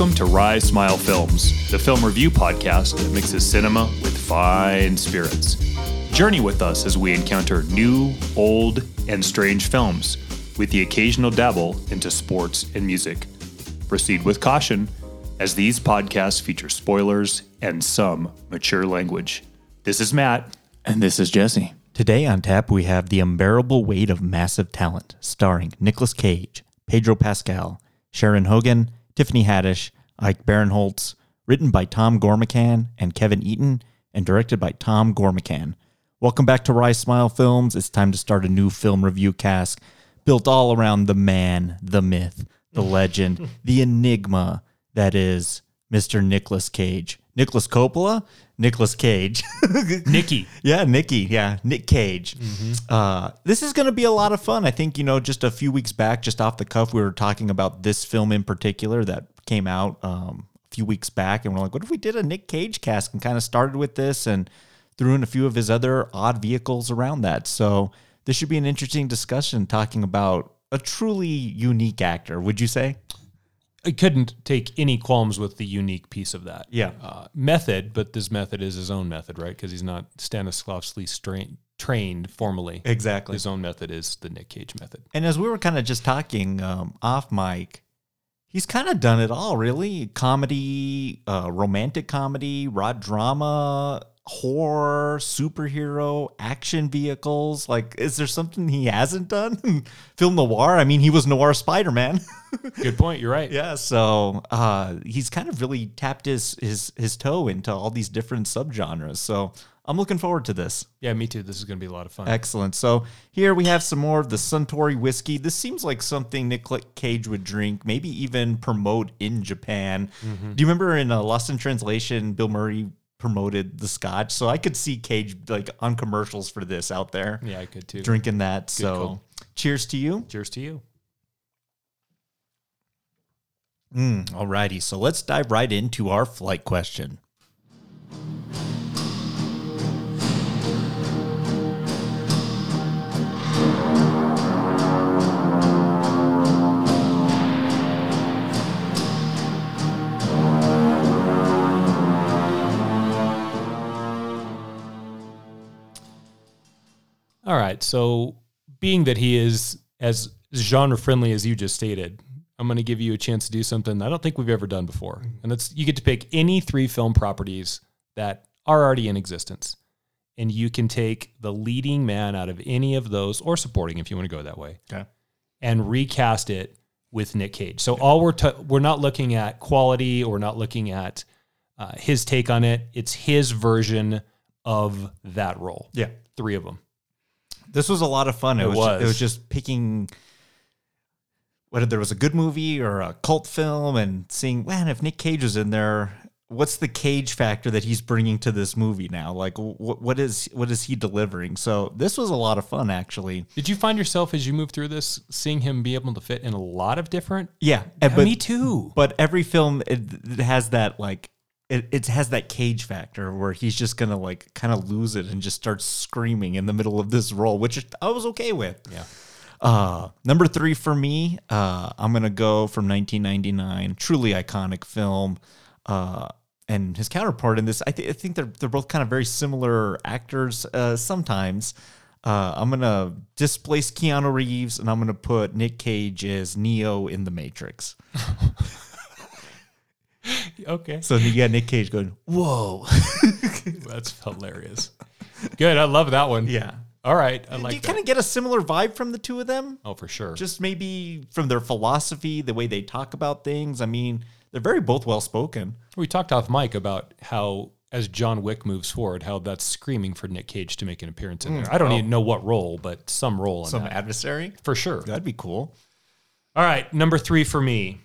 Welcome to Rise Smile Films, the film review podcast that mixes cinema with fine spirits. Journey with us as we encounter new, old, and strange films, with the occasional dabble into sports and music. Proceed with caution, as these podcasts feature spoilers and some mature language. This is Matt. And this is Jesse. Today on tap, we have The Unbearable Weight of Massive Talent, starring Nicolas Cage, Pedro Pascal, Sharon Horgan, Tiffany Haddish, Ike Barinholtz, written by Tom Gormican and Kevin Etten, and directed by Tom Gormican. Welcome back to Rise Smile Films. It's time to start a new film review cast built all around the man, the myth, the legend, the enigma that is Mr. Nicolas Cage. Nicolas Coppola, Nicolas Cage. Nikki. Yeah, Nicky. Yeah, Nick Cage. Uh, this is going to be a lot of fun. I think, you know, just a few weeks back, just off the cuff, we were talking about this film in particular that came out um, a few weeks back. And we're like, what if we did a Nick Cage cast and kind of started with this and threw in a few of his other odd vehicles around that? So this should be an interesting discussion talking about a truly unique actor, would you say? I couldn't take any qualms with the unique piece of that. Yeah. Uh, method, but this method is his own method, right? Because he's not Stanislavski strain, trained formally. Exactly. His own method is the Nick Cage method. And as we were kind of just talking um, off mic, he's kind of done it all, really. Comedy, uh, romantic comedy, raw drama, horror, superhero, action vehicles. Like, is there something he hasn't done? Film noir. I mean, he was noir Spider Man. Good point. You're right. yeah, so uh, he's kind of really tapped his his his toe into all these different subgenres. So I'm looking forward to this. Yeah, me too. This is going to be a lot of fun. Excellent. So here we have some more of the Suntory whiskey. This seems like something Nick Cage would drink, maybe even promote in Japan. Mm-hmm. Do you remember in uh, Lost in Translation, Bill Murray promoted the Scotch? So I could see Cage like on commercials for this out there, yeah, I could too. drinking that. so call. cheers to you. Cheers to you. Mm, alrighty, so let's dive right into our flight question. Right. So, being that he is as genre friendly as you just stated, I'm going to give you a chance to do something I don't think we've ever done before. And that's you get to pick any three film properties that are already in existence. And you can take the leading man out of any of those, or supporting if you want to go that way, Okay. and recast it with Nick Cage. So all we're t- we're not looking at quality, or not looking at uh, his take on it. It's his version of that role. Yeah. Three of them. This was a lot of fun. It, It was. was. It was just picking whether there was a good movie or a cult film, and seeing, man, if Nick Cage was in there, what's the Cage factor that he's bringing to this movie now? Like, what what is what is he delivering? So this was a lot of fun, actually. Did you find yourself as you move through this seeing him be able to fit in a lot of different? Yeah, Yeah, but me too. but every film it, it has that like. It, it has that cage factor where he's just gonna like kind of lose it and just start screaming in the middle of this role, which I was okay with. Yeah. Uh, number three for me, uh, I'm gonna go from 1999, truly iconic film. Uh, and his counterpart in this, I, th- I think they're they're both kind of very similar actors. Uh, sometimes, uh, I'm gonna displace Keanu Reeves, and I'm gonna put Nick Cage as Neo in The Matrix. Okay. So you got Nick Cage going, "Whoa!" That's hilarious. Good. I love that one. yeah. All right. I Do like you kind of get a similar vibe from the two of them? oh, for sure. Just maybe from their philosophy, the way they talk about things. I mean, they're very both well spoken. we talked off mic about how as John Wick moves forward, how that's screaming for Nick Cage to make an appearance in mm. there. I don't oh. even know what role, but some role in Some that. adversary. for sure. That'd be cool. All right, number three for me.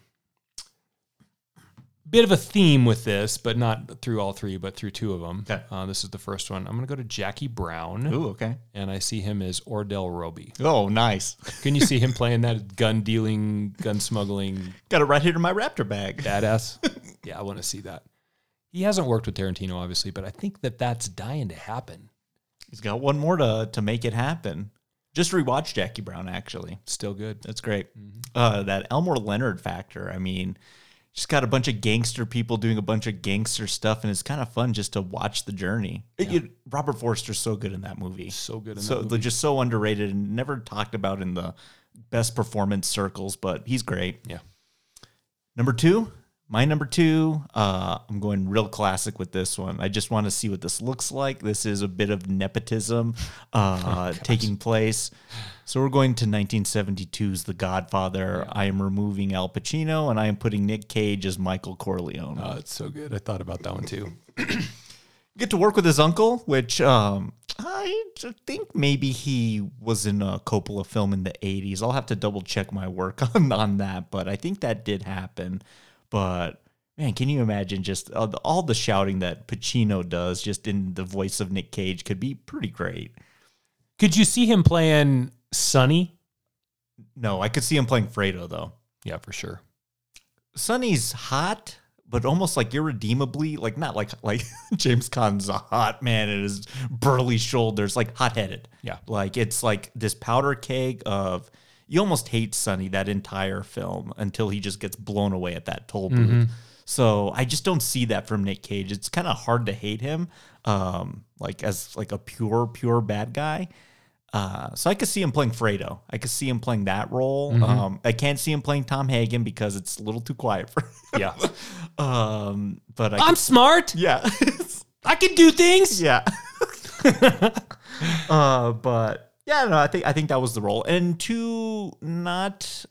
Bit of a theme with this, but not through all three, but through two of them. Okay. Uh, this is the first one. I'm going to go to Jackie Brown, Ooh, okay. and I see him as Ordell Robbie. Oh, nice. Can you see him playing that gun dealing, gun smuggling Got it right here in my Raptor bag. badass? yeah, I want to see that. He hasn't worked with Tarantino, obviously, but I think that that's dying to happen. He's got one more to to make it happen. Just rewatched Jackie Brown. Actually, Still good. that's great. Uh, that Elmore Leonard factor. I mean, just got a bunch of gangster people doing a bunch of gangster stuff, and it's kind of fun just to watch the journey. It- you- Robert Forster's so good in that movie. So good in so that movie. just so underrated and never talked about in the best performance circles, but he's great. Yeah. Number two, my number two, uh, I'm going real classic with this one. I just want to see what this looks like. This is a bit of nepotism uh, taking place. So we're going to 1972's The Godfather. I am removing Al Pacino and I am putting Nick Cage as Michael Corleone. Oh, it's so good. I thought about that one too. get to work with his uncle, which um, I think maybe he was in a Coppola film in the 80s. I'll have to double check my work on, on that, but I think that did happen. But man, can you imagine just all the, all the shouting that Pacino does just in the voice of Nick Cage could be pretty great. Could you see him playing Sonny? No, I could see him playing Fredo though. Yeah, for sure. Sonny's hot, but almost like irredeemably, like not like like James Caan's a hot man and his burly shoulders, like hot headed. Yeah. Like it's like this powder keg of you almost hate Sonny that entire film until he just gets blown away at that toll booth. So I just don't see that from Nick Cage. It's kind of hard to hate him, um, like as like a pure, pure bad guy. Uh, so I could see him playing Fredo. I could see him playing that role. Um, I can't see him playing Tom Hagen because it's a little too quiet for him. Yeah. um, but I I'm could, smart. yeah, I can do things. yeah. uh, but yeah, no, I think I think that was the role. And to not,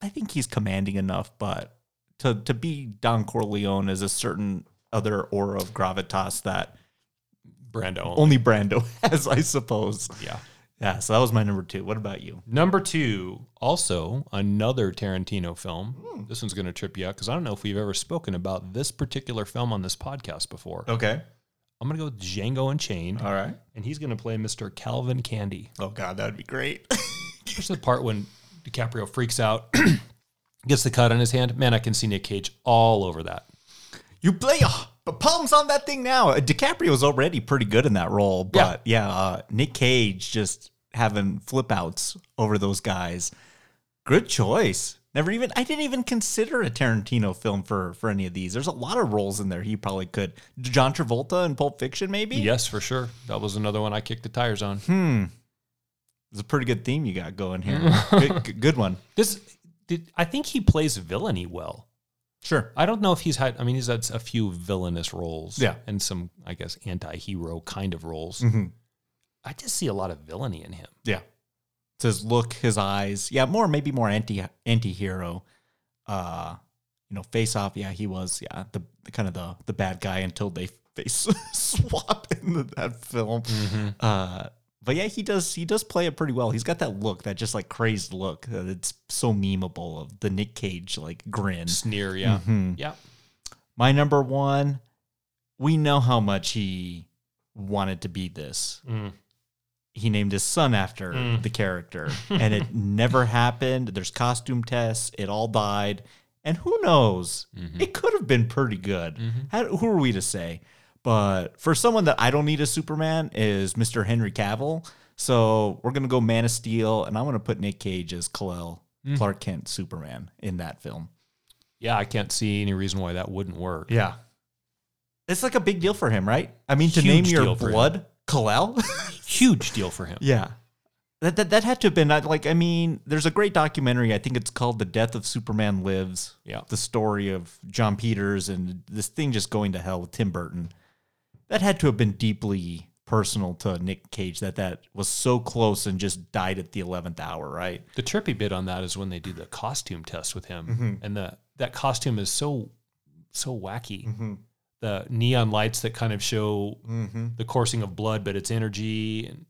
I think he's commanding enough, but to to be Don Corleone is a certain other aura of gravitas that Brando. only Brando has, I suppose. Yeah. Yeah, so that was my number two. What about you? Number two, also another Tarantino film. Hmm. This one's going to trip you out because I don't know if we've ever spoken about this particular film on this podcast before. Okay. I'm going to go with Django Unchained, All right. and he's going to play Mr. Calvin Candie. Oh God, that would be great. There's the part when DiCaprio freaks out, gets the cut on his hand. Man, I can see Nick Cage all over that. you play uh, but palms on that thing now. Uh, DiCaprio was already pretty good in that role, but yeah, uh, Nick Cage just having flip outs over those guys. Good choice. Never even I didn't even consider a Tarantino film for for any of these. There's a lot of roles in there he probably could. John Travolta in Pulp Fiction, maybe. Yes, for sure. That was another one I kicked the tires on. Hmm. It's a pretty good theme you got going here. good, good- one. This, did, I think he plays villainy well. Sure. I don't know if he's had. I mean, he's had a few villainous roles, Yeah. and some, I guess, anti-hero kind of roles. Mm-hmm. I just see a lot of villainy in him. Yeah. His look, his eyes. Yeah, more maybe more anti anti hero. Uh you know, face off, yeah, he was, yeah, the, the kind of the the bad guy until they face swap in that film. Uh but yeah, he does he does play it pretty well. He's got that look, that just like crazed look that it's so memeable of the Nick Cage like grin. Sneer, yeah, Mhm. yeah. My number one, we know how much he wanted to be this. Mm. He named his son after Mm. the character, and it never happened. There's costume tests, it all died. And who knows? Mm-hmm. It could have been pretty good. How, who are we to say? But for someone that I don't need a Superman is Mr. Henry Cavill. So we're going to go Man of Steel, and I'm going to put Nick Cage as Kal-El, Mm. Clark Kent Superman in that film. Yeah, I can't see any reason why that wouldn't work. Yeah. It's like a big deal for him, right? I mean, to Huge name your blood Kal-El? Huge deal for him. yeah. That, that, that had to have been like, I mean, there's a great documentary. I think it's called The Death of Superman Lives. Yeah. The story of Jon Peters and this thing just going to hell with Tim Burton. That had to have been deeply personal to Nick Cage that that was so close and just died at the 11th hour, right? The trippy bit on that is when they do the costume test with him, Mm-hmm. and the that costume is so so wacky. Mm-hmm. The neon lights that kind of show Mm-hmm. the coursing of blood, but it's energy. And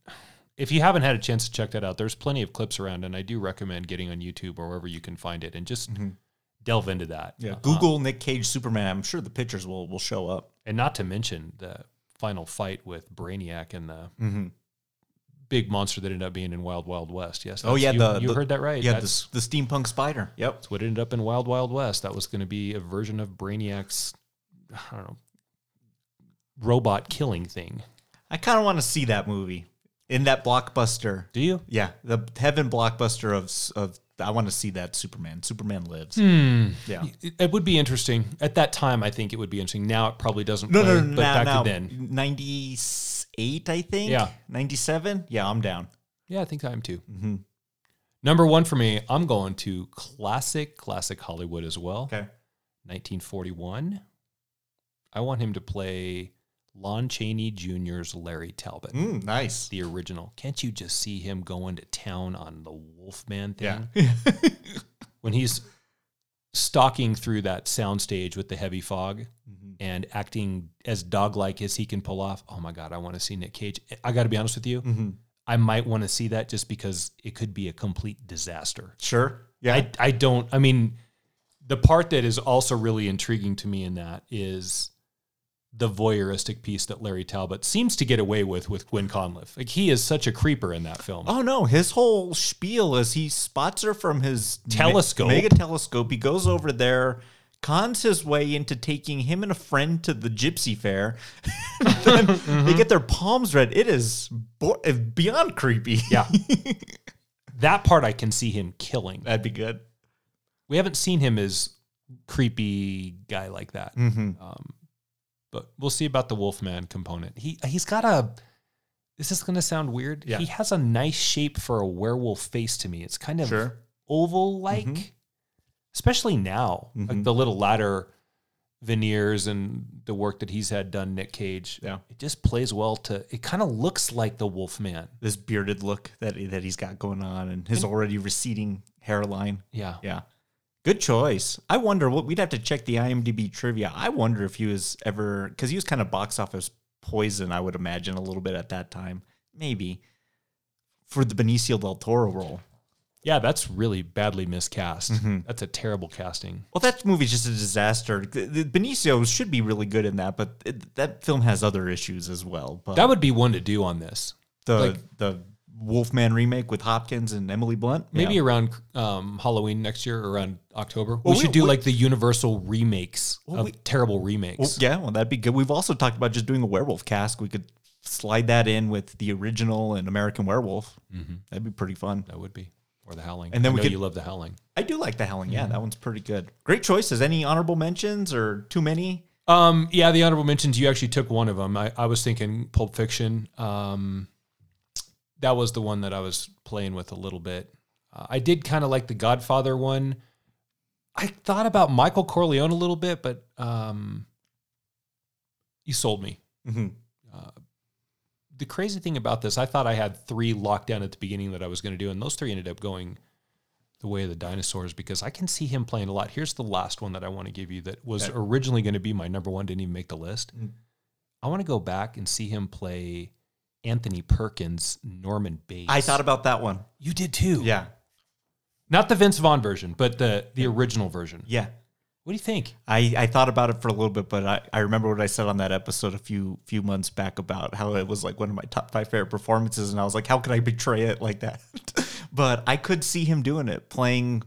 if you haven't had a chance to check that out, there's plenty of clips around, and I do recommend getting on YouTube or wherever you can find it and just delve into that. Mm-hmm. Yeah. Uh, Google Nick Cage Superman. I'm sure the pictures will, will show up. and not to mention the final fight with Brainiac and the Mm-hmm. big monster that ended up being in Wild Wild West. Yes. Oh, yeah. you, the, you the- heard that right. Yeah, That's- the, the steampunk spider. Yep. That's what ended up in Wild Wild West. That was going to be a version of Brainiac's, I don't know, robot killing thing. I kind of want to see that movie in that blockbuster. Do you? Yeah, the heaven blockbuster of of I want to see that Superman. Superman lives. Hmm. Yeah. It, it would be interesting at that time. I think it would be interesting. Now it probably doesn't. No, play, no, no, but now, back now, then, 98, I think. Yeah. 97. Yeah, I'm down. yeah, I think I am too. Mm-hmm. Number one for me, I'm going to classic, classic Hollywood as well. Okay. 1941. I want him to play Lon Chaney Jr.'s Larry Talbot, Mm, nice. the original. Can't you just see him going to town on the Wolfman thing? Yeah. when he's stalking through that soundstage with the heavy fog Mm-hmm. and acting as dog-like as he can pull off. Oh my god, I want to see Nick Cage. I got to be honest with you. hmm I might want to see that just because it could be a complete disaster. Sure. Yeah. I I don't. I mean, the part that is also really intriguing to me in that is the voyeuristic piece that Larry Talbot seems to get away with with Gwen Conliffe. Like he is such a creeper in that film. Oh no, his whole spiel is he spots her from his me- Telescope. mega telescope. He goes over there, cons his way into taking him and a friend to the gypsy fair. then Mm-hmm. They get their palms read. It is bo- beyond creepy. Yeah. that part I can see him killing. That'd be good. We haven't seen him as creepy guy like that. Mm-hmm. Um, but we'll see about the Wolfman component. He he's got a. This is going to sound weird. Yeah. He has a nice shape for a werewolf face to me. It's kind of Sure. oval like, Mhm. especially now. Like Mhm. the little ladder veneers and the work that he's had done, Nick Cage. Yeah. It just plays well to. It kind of looks like the Wolfman. This bearded look that that he's got going on, and his already receding hairline. Yeah. Yeah. Good choice. I wonder what we'd have to check the IMDb trivia. I wonder if he was ever because he was kind of box office poison. I would imagine a little bit at that time, maybe for the Benicio del Toro role. Yeah, that's really badly miscast. Mhm. That's a terrible casting. Well, that movie's just a disaster. Benicio should be really good in that, but it, that film has other issues as well. But That would be one to do on this. the like- the Wolfman remake with Hopkins and Emily Blunt, Maybe Yeah. around um, Halloween next year, around October. Well, we should do we- like the Universal remakes Well, of we- terrible Well, remakes. yeah, well, that'd be good. We've also talked about just doing a werewolf cast. We could slide that in with the original and American Werewolf. Mhm. That'd be pretty fun. That would be. Or the Howling. And then I we know could- you love the Howling. I do like the Howling. Yeah, that one's pretty good. Great choices. Any honorable mentions or too many? Um, yeah, the honorable mentions. You actually took one of them. I, I was thinking Pulp Fiction. Um, that was the one that I was playing with a little bit. Uh, I did kind of like the Godfather one. I thought about Michael Corleone a little bit, but um, you sold me. Mm-hmm. the crazy thing about this, I thought I had three locked down at the beginning that I was going to do, and those three ended up going the way of the dinosaurs because I can see him playing a lot. Here's the last one that I want to give you that was Okay. originally going to be my number one, didn't even make the list. Mm. I want to go back and see him play Anthony Perkins, Norman Bates. I thought about that one. you did too. Yeah, not the Vince Vaughn version, but the the original version. yeah. What do you think? I, I thought about it for a little bit, but I, I remember what I said on that episode a few few months back about how it was like one of my top five favorite performances, and I was like, how could I betray it like that? but I could see him doing it, playing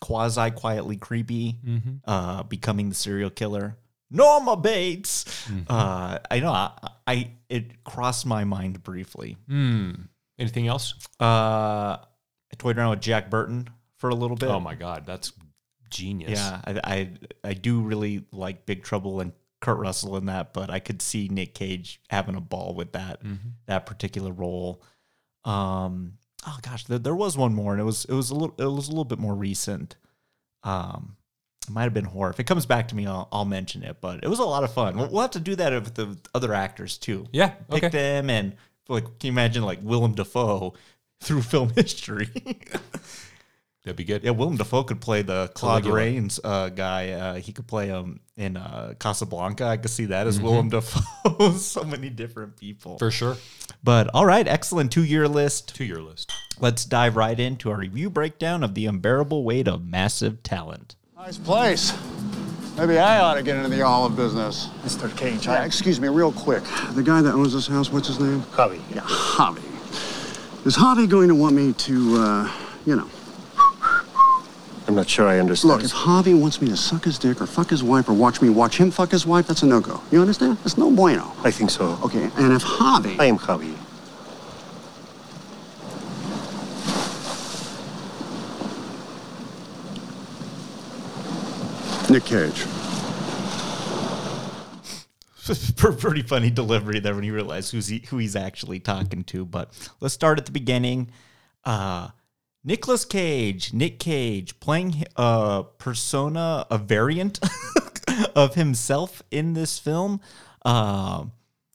quasi quietly creepy, Mm-hmm. uh, becoming the serial killer. Norma Bates. Uh, I know. I, I it crossed my mind briefly. Hmm. Anything else? Uh, I toyed around with Jack Burton for a little bit. Oh my God, that's genius. Yeah, I, I I do really like Big Trouble and Kurt Russell in that, but I could see Nick Cage having a ball with that Mhm. that particular role. Um, oh gosh, there, there was one more, and it was it was a little it was a little bit more recent. Um, it might have been horror. If it comes back to me, I'll, I'll mention it. But it was a lot of fun. We'll, we'll have to do that with the other actors too. Yeah. Pick Okay. them and like, can you imagine like Willem Dafoe through film history? That'd be good. Yeah, Willem Dafoe could play the Claude Caligula. Rains uh, guy. Uh, he could play him in uh, Casablanca. I could see that as Mhm. Willem Dafoe. so many different people. For sure. But all right, excellent two year list. To your list. Let's dive right into our review breakdown of the unbearable weight of massive talent. Nice place. Maybe I ought to get into the olive business. Mr. Cage, Yeah, excuse me, real quick. The guy that owns this house, what's his name? Javi. Yeah, Javi. Is Javi going to want me to, uh, you know? I'm not sure I understand. Look, if Javi wants me to suck his dick or fuck his wife or watch me watch him fuck his wife, that's a no-go. You understand? That's no bueno. I think so. Okay, and if Javi... I am Javi. Nick Cage. pretty funny delivery there when you realize who's he, who he's actually talking to. But let's start at the beginning. Uh, Nicolas Cage, Nick Cage, playing a persona, a variant of himself in this film. Uh,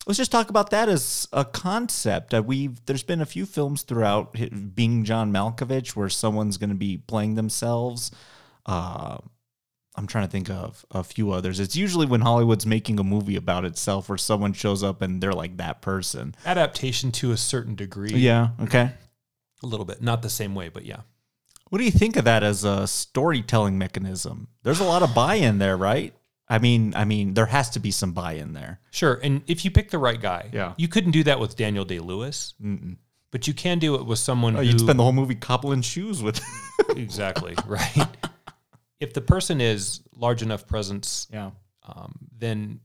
let's just talk about that as a concept. Uh, we've there's been a few films throughout being John Malkovich where someone's going to be playing themselves. Uh, I'm trying to think of a few others. It's usually when Hollywood's making a movie about itself where someone shows up and they're like that person. Adaptation to a certain degree. Yeah. Okay. A little bit. Not the same way, but yeah. What do you think of that as a storytelling mechanism? There's a lot of buy-in there, right? I mean, I mean, there has to be some buy-in there. Sure. And if you pick the right guy, Yeah. you couldn't do that with Daniel Day Lewis, but you can do it with someone Oh, who. you'd spend the whole movie cobbling shoes with. exactly. Right. If the person is large enough presence, yeah. um, then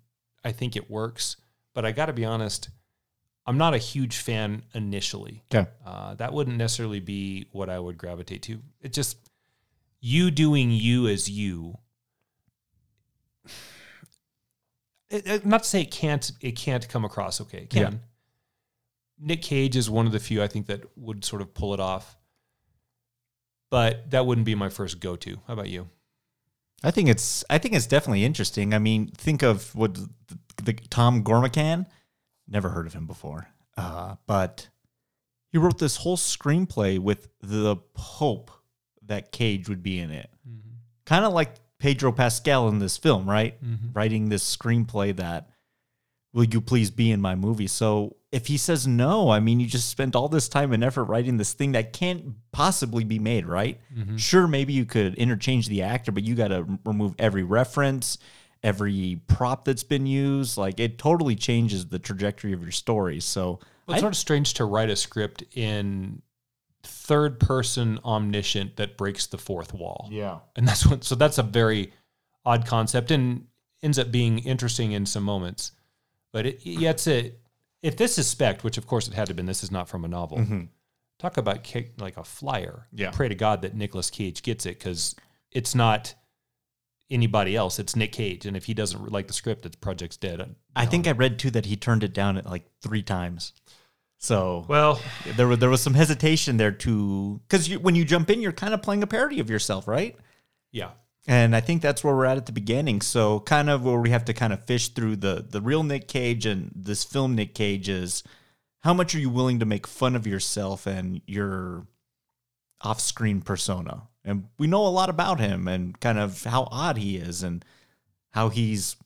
I think it works. But I got to be honest, I'm not a huge fan initially. Okay. Uh, that wouldn't necessarily be what I would gravitate to. It just you doing you as you. It- it- not to say it can't it can't come across okay. It can. Yeah. Nick Cage is one of the few I think that would sort of pull it off. But that wouldn't be my first go to. How about you? I think it's I think it's definitely interesting. I mean, think of what the, the Tom Gormican. Never heard of him before, uh, but he wrote this whole screenplay with the hope that Cage would be in it, kind of like Pedro Pascal in this film, right? Writing this screenplay that will you please be in my movie? So if he says no, I mean, you just spent all this time and effort writing this thing that can't possibly be made, right? Mm-hmm. Sure, maybe you could interchange the actor, but you got to remove every reference, every prop that's been used. Like it totally changes the trajectory of your story. So Well, it's I- sort of strange to write a script in third person omniscient that breaks the fourth wall. yeah, And that's what so that's a very odd concept and ends up being interesting in some moments. But it, yeah, it's a if this is spec, which of course it had to have been, this is not from a novel. Mm-hmm. Talk about kick, like a flyer. Yeah. Pray to God that Nicolas Cage gets it because it's not anybody else. It's Nick Cage, and if he doesn't like the script, the project's dead. I think I read too that he turned it down at like three times. So Well, there was there was some hesitation there too, because you, when you jump in, you're kind of playing a parody of yourself, right? yeah. And I think that's where we're at at the beginning. So kind of where we have to kind of fish through the the real Nick Cage and this film Nick Cage is how much are you willing to make fun of yourself and your off-screen persona? And we know a lot about him and kind of how odd he is and how he's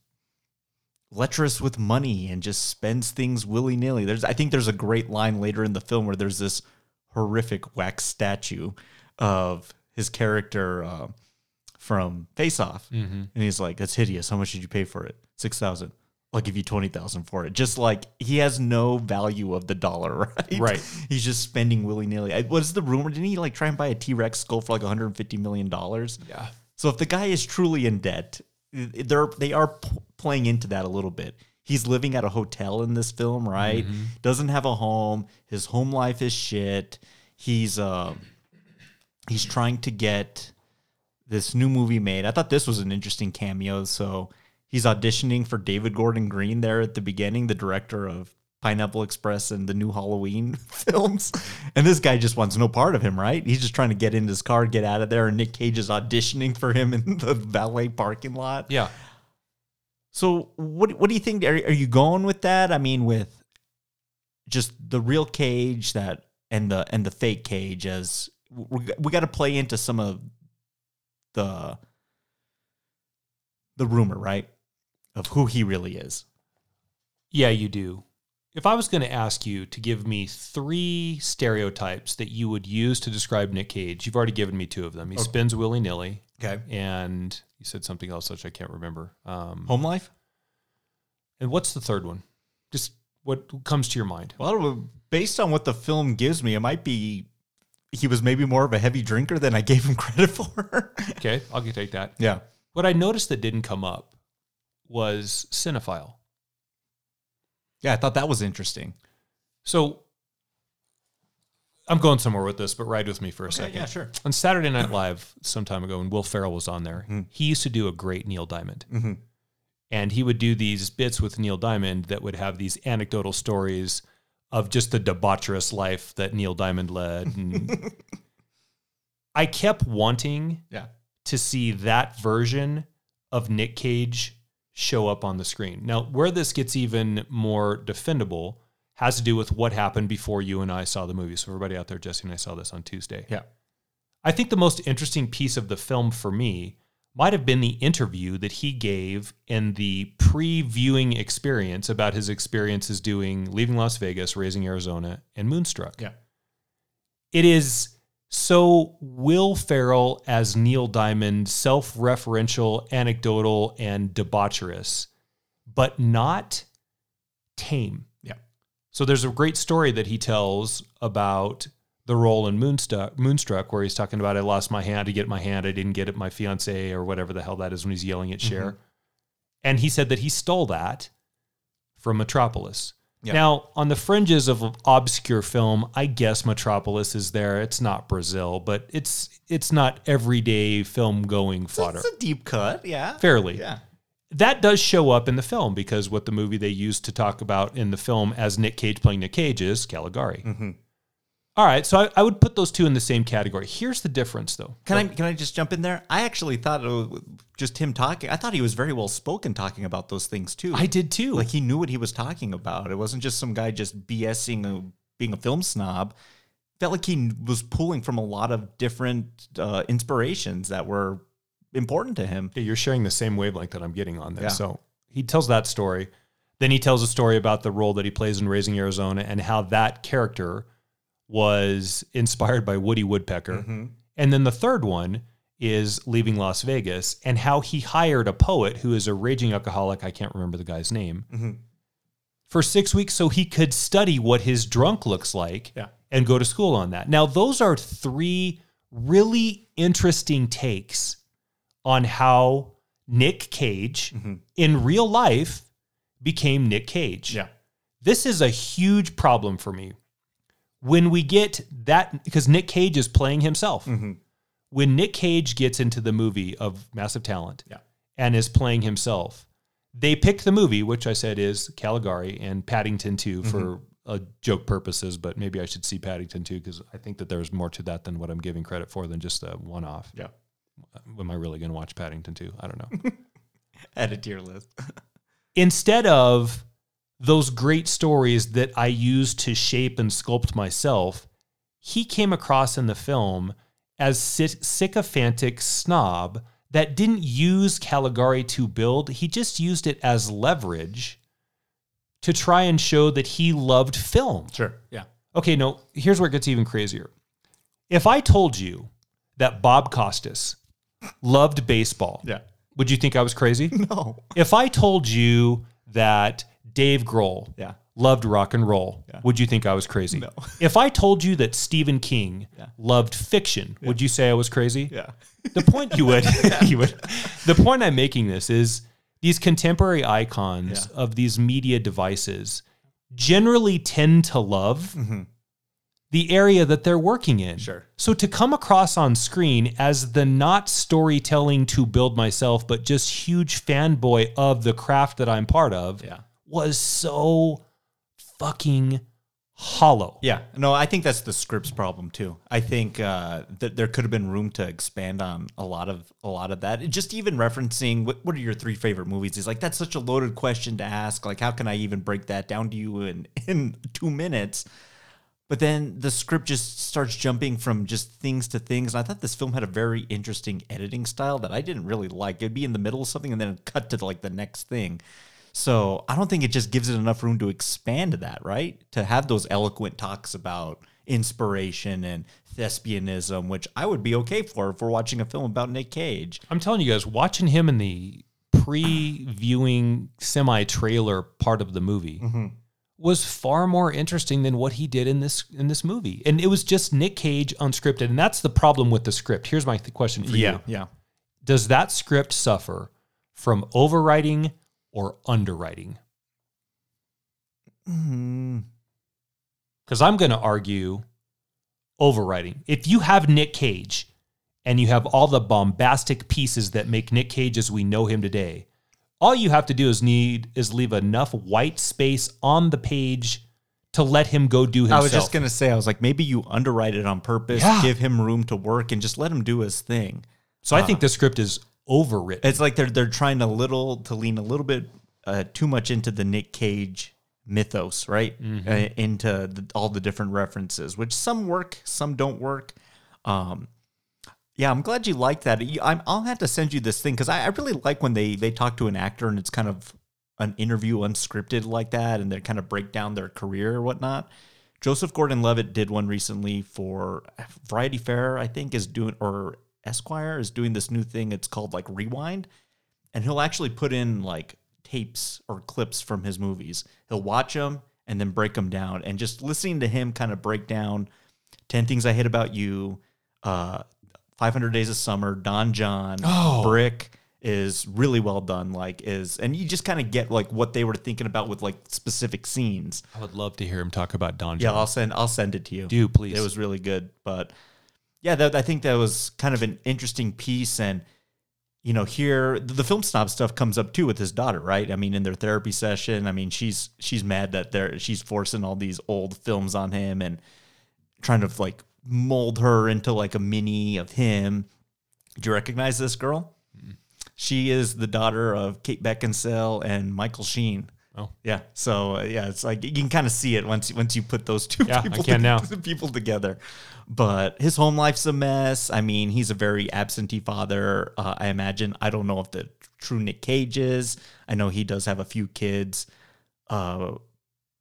lecherous with money and just spends things willy-nilly. There's I think there's a great line later in the film where there's this horrific wax statue of his character uh, from Face Off, and he's like, "That's hideous. How much did you pay for it? Six thousand. I'll give you twenty thousand for it." Just like he has no value of the dollar, right? Right. He's just spending willy nilly. What's the rumor? Didn't he like try and buy a T Rex skull for like one hundred and fifty million dollars? Yeah. So if the guy is truly in debt, they're they are p- playing into that a little bit. He's living at a hotel in this film, right? Doesn't have a home. His home life is shit. He's uh, he's trying to get this new movie made. I thought this was an interesting cameo. So he's auditioning for David Gordon Green there at the beginning, the director of Pineapple Express and the new Halloween films. And this guy just wants no part of him, right? He's just trying to get in his car, get out of there. And Nick Cage is auditioning for him in the valet parking lot. Yeah. So what what do you think? Are, are you going with that? I mean, with just the real Cage that and the and the fake Cage as we, we got to play into some of the the rumor, right, of who he really is. Yeah, you do. If I was going to ask you to give me three stereotypes that you would use to describe Nick Cage, you've already given me two of them. He spins willy nilly, Okay. and you said something else which I can't remember. Um, Home life. and what's the third one? Just what comes to your mind? Well, based on what the film gives me, it might be he was maybe more of a heavy drinker than I gave him credit for. Okay, I'll take that. yeah. What I noticed that didn't come up was cinephile. Yeah, I thought that was interesting. So I'm going somewhere with this, but ride with me for a second. yeah, sure. On Saturday Night Live, some time ago, when Will Ferrell was on there, mm-hmm. he used to do a great Neil Diamond. Mm-hmm. And he would do these bits with Neil Diamond that would have these anecdotal stories of just the debaucherous life that Neil Diamond led. And I kept wanting Yeah. to see that version of Nick Cage show up on the screen. Now, where this gets even more defendable has to do with what happened before you and I saw the movie. So, everybody out there, Jesse and I saw this on Tuesday. Yeah. I think the most interesting piece of the film for me might have been the interview that he gave in the pre-viewing experience about his experiences doing Leaving Las Vegas, Raising Arizona, and Moonstruck. Yeah. It is so Will Ferrell as Neil Diamond, self-referential, anecdotal, and debaucherous, but not tame. Yeah. So there's a great story that he tells about the role in Moonstruck, Moonstruck, where he's talking about I lost my hand to get my hand, I didn't get it my fiance or whatever the hell that is when he's yelling at Cher, and he said that he stole that from Metropolis. Yeah. Now, on the fringes of obscure film, I guess Metropolis is there. It's not Brazil, but it's it's not everyday film going fodder. It's a deep cut. Yeah. Fairly Yeah. that does show up in the film because what the movie they used to talk about in the film as Nick Cage playing Nick Cage is Caligari. Mm-hmm. All right, so I, I would put those two in the same category. Here's the difference, though. Can I can I just jump in there? I actually thought it was just him talking. I thought he was very well spoken talking about those things too. I did too. Like he knew what he was talking about. It wasn't just some guy just BSing a, being a film snob. Felt like he was pulling from a lot of different uh, inspirations that were important to him. Yeah, you're sharing the same wavelength that I'm getting on there. Yeah. So he tells that story. Then he tells a story about the role that he plays in Raising Arizona and how that character was inspired by Woody Woodpecker. Mm-hmm. And then the third one is Leaving Las Vegas and how he hired a poet who is a raging alcoholic. I can't remember the guy's name. Mm-hmm. For six weeks, so he could study what his drunk looks like Yeah. and go to school on that. Now, those are three really interesting takes on how Nick Cage mm-hmm. in real life became Nick Cage. Yeah. This is a huge problem for me. When we get that, because Nick Cage is playing himself. When Nick Cage gets into the movie of Massive Talent Yeah. and is playing himself, they pick the movie, which I said is Caligari and Paddington 2 for uh, joke purposes, but maybe I should see Paddington 2 because I think that there's more to that than what I'm giving credit for than just a one off. Yeah. Am I really going to watch Paddington 2? I don't know. Add it to your list. instead of those great stories that I used to shape and sculpt myself, he came across in the film as sy- sycophantic snob that didn't use Caligari to build. He just used it as leverage to try and show that he loved film. Sure. Yeah. Okay, no, here's where it gets even crazier. If I told you that Bob Costas loved baseball, Yeah. would you think I was crazy? No. If I told you that Dave Grohl Yeah. loved rock and roll, Yeah. would you think I was crazy? No. If I told you that Stephen King Yeah. loved fiction, would you say I was crazy? Yeah. The point you would, you would. The point I'm making this is these contemporary icons of these media devices generally tend to love the area that they're working in. Mm-hmm. Sure. So to come across on screen as the not storytelling to build myself, but just huge fanboy of the craft that I'm part of Yeah. Was so fucking hollow. Yeah, no, I think that's the script's problem too. I think uh, that there could have been room to expand on a lot of a lot of that. Just even referencing what what are your three favorite movies is like that's such a loaded question to ask. Like, how can I even break that down to you in in two minutes? But then the script just starts jumping from just things to things. And I thought this film had a very interesting editing style that I didn't really like. It'd be in the middle of something and then cut to like the next thing. So I don't think it just gives it enough room to expand that, right? To have those eloquent talks about inspiration and thespianism, which I would be okay for if we're watching a film about Nick Cage. I'm telling you guys, watching him in the pre-viewing semi-trailer part of the movie mm-hmm. was far more interesting than what he did in this in this movie. And it was just Nick Cage unscripted, and that's the problem with the script. Here's my th- question for you: yeah. Does that script suffer from overwriting or underwriting? Mm-hmm. Because I'm going to argue overwriting. If you have Nick Cage and you have all the bombastic pieces that make Nick Cage as we know him today, all you have to do is need is leave enough white space on the page to let him go do himself. I was just gonna say, I was like, maybe you underwrite it on purpose, Yeah. give him room to work, and just let him do his thing. so I think the script is overwritten. It's like they're they're trying to little to lean a little bit uh, too much into the Nick Cage mythos, right? Uh, into the, all the different references, which some work, some don't work. Um, yeah, I'm glad you like that. You- I'm, I'll have to send you this thing because I, I really like when they they talk to an actor and it's kind of an interview unscripted like that, and they kind of break down their career or whatnot. Joseph Gordon-Levitt did one recently for Variety Fair, I think, is doing or Esquire is doing this new thing. It's called like Rewind, and he'll actually put in like tapes or clips from his movies. He'll watch them and then break them down, and just listening to him kind of break down 10 Things I Hate About You, uh, 500 Days of Summer, Don Jon, Oh. Brick is really well done. Like, is, and you just kind of get like what they were thinking about with like specific scenes. I would love to hear him talk about Don Yeah, John. I'll send, I'll send it to you. Do please. It was really good. But yeah, that, I think that was kind of an interesting piece. And, you know, here the, the film snob stuff comes up too with his daughter, right? I mean, in their therapy session, I mean, she's she's mad that they're she's forcing all these old films on him and trying to like mold her into like a mini of him. Do you recognize this girl? She is the daughter of Kate Beckinsale and Michael Sheen. Oh. yeah. So uh, yeah, it's like you can kind of see it once once you put those two Yeah, I people, can now. people together. But his home life's a mess. I mean, he's a very absentee father. Uh, I imagine. I don't know if the true Nick Cage is. I know he does have a few kids. Uh,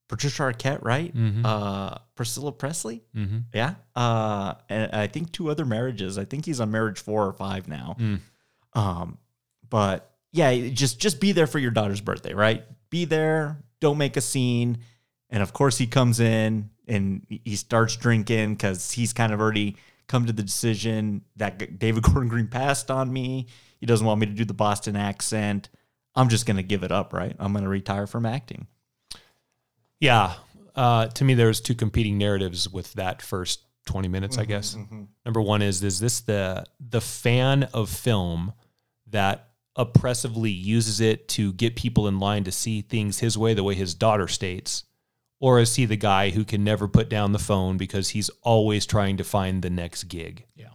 Patricia Arquette, right? Mhm. Uh, Priscilla Presley. mm-hmm. Yeah. Uh, and I think two other marriages. I think he's on marriage four or five now. Mm. Um, but yeah, just just be there for your daughter's birthday, right? Be there. Don't make a scene. And of course, he comes in and he starts drinking because he's kind of already come to the decision that David Gordon Green passed on me. He doesn't want me to do the Boston accent. I'm just gonna give it up, right? I'm gonna retire from acting. Yeah. Uh, to me, there's two competing narratives with that first 20 minutes, I guess. Number one is is this the the fan of film that oppressively uses it to get people in line to see things his way, the way his daughter states? Or is he the guy who can never put down the phone because he's always trying to find the next gig? Yeah.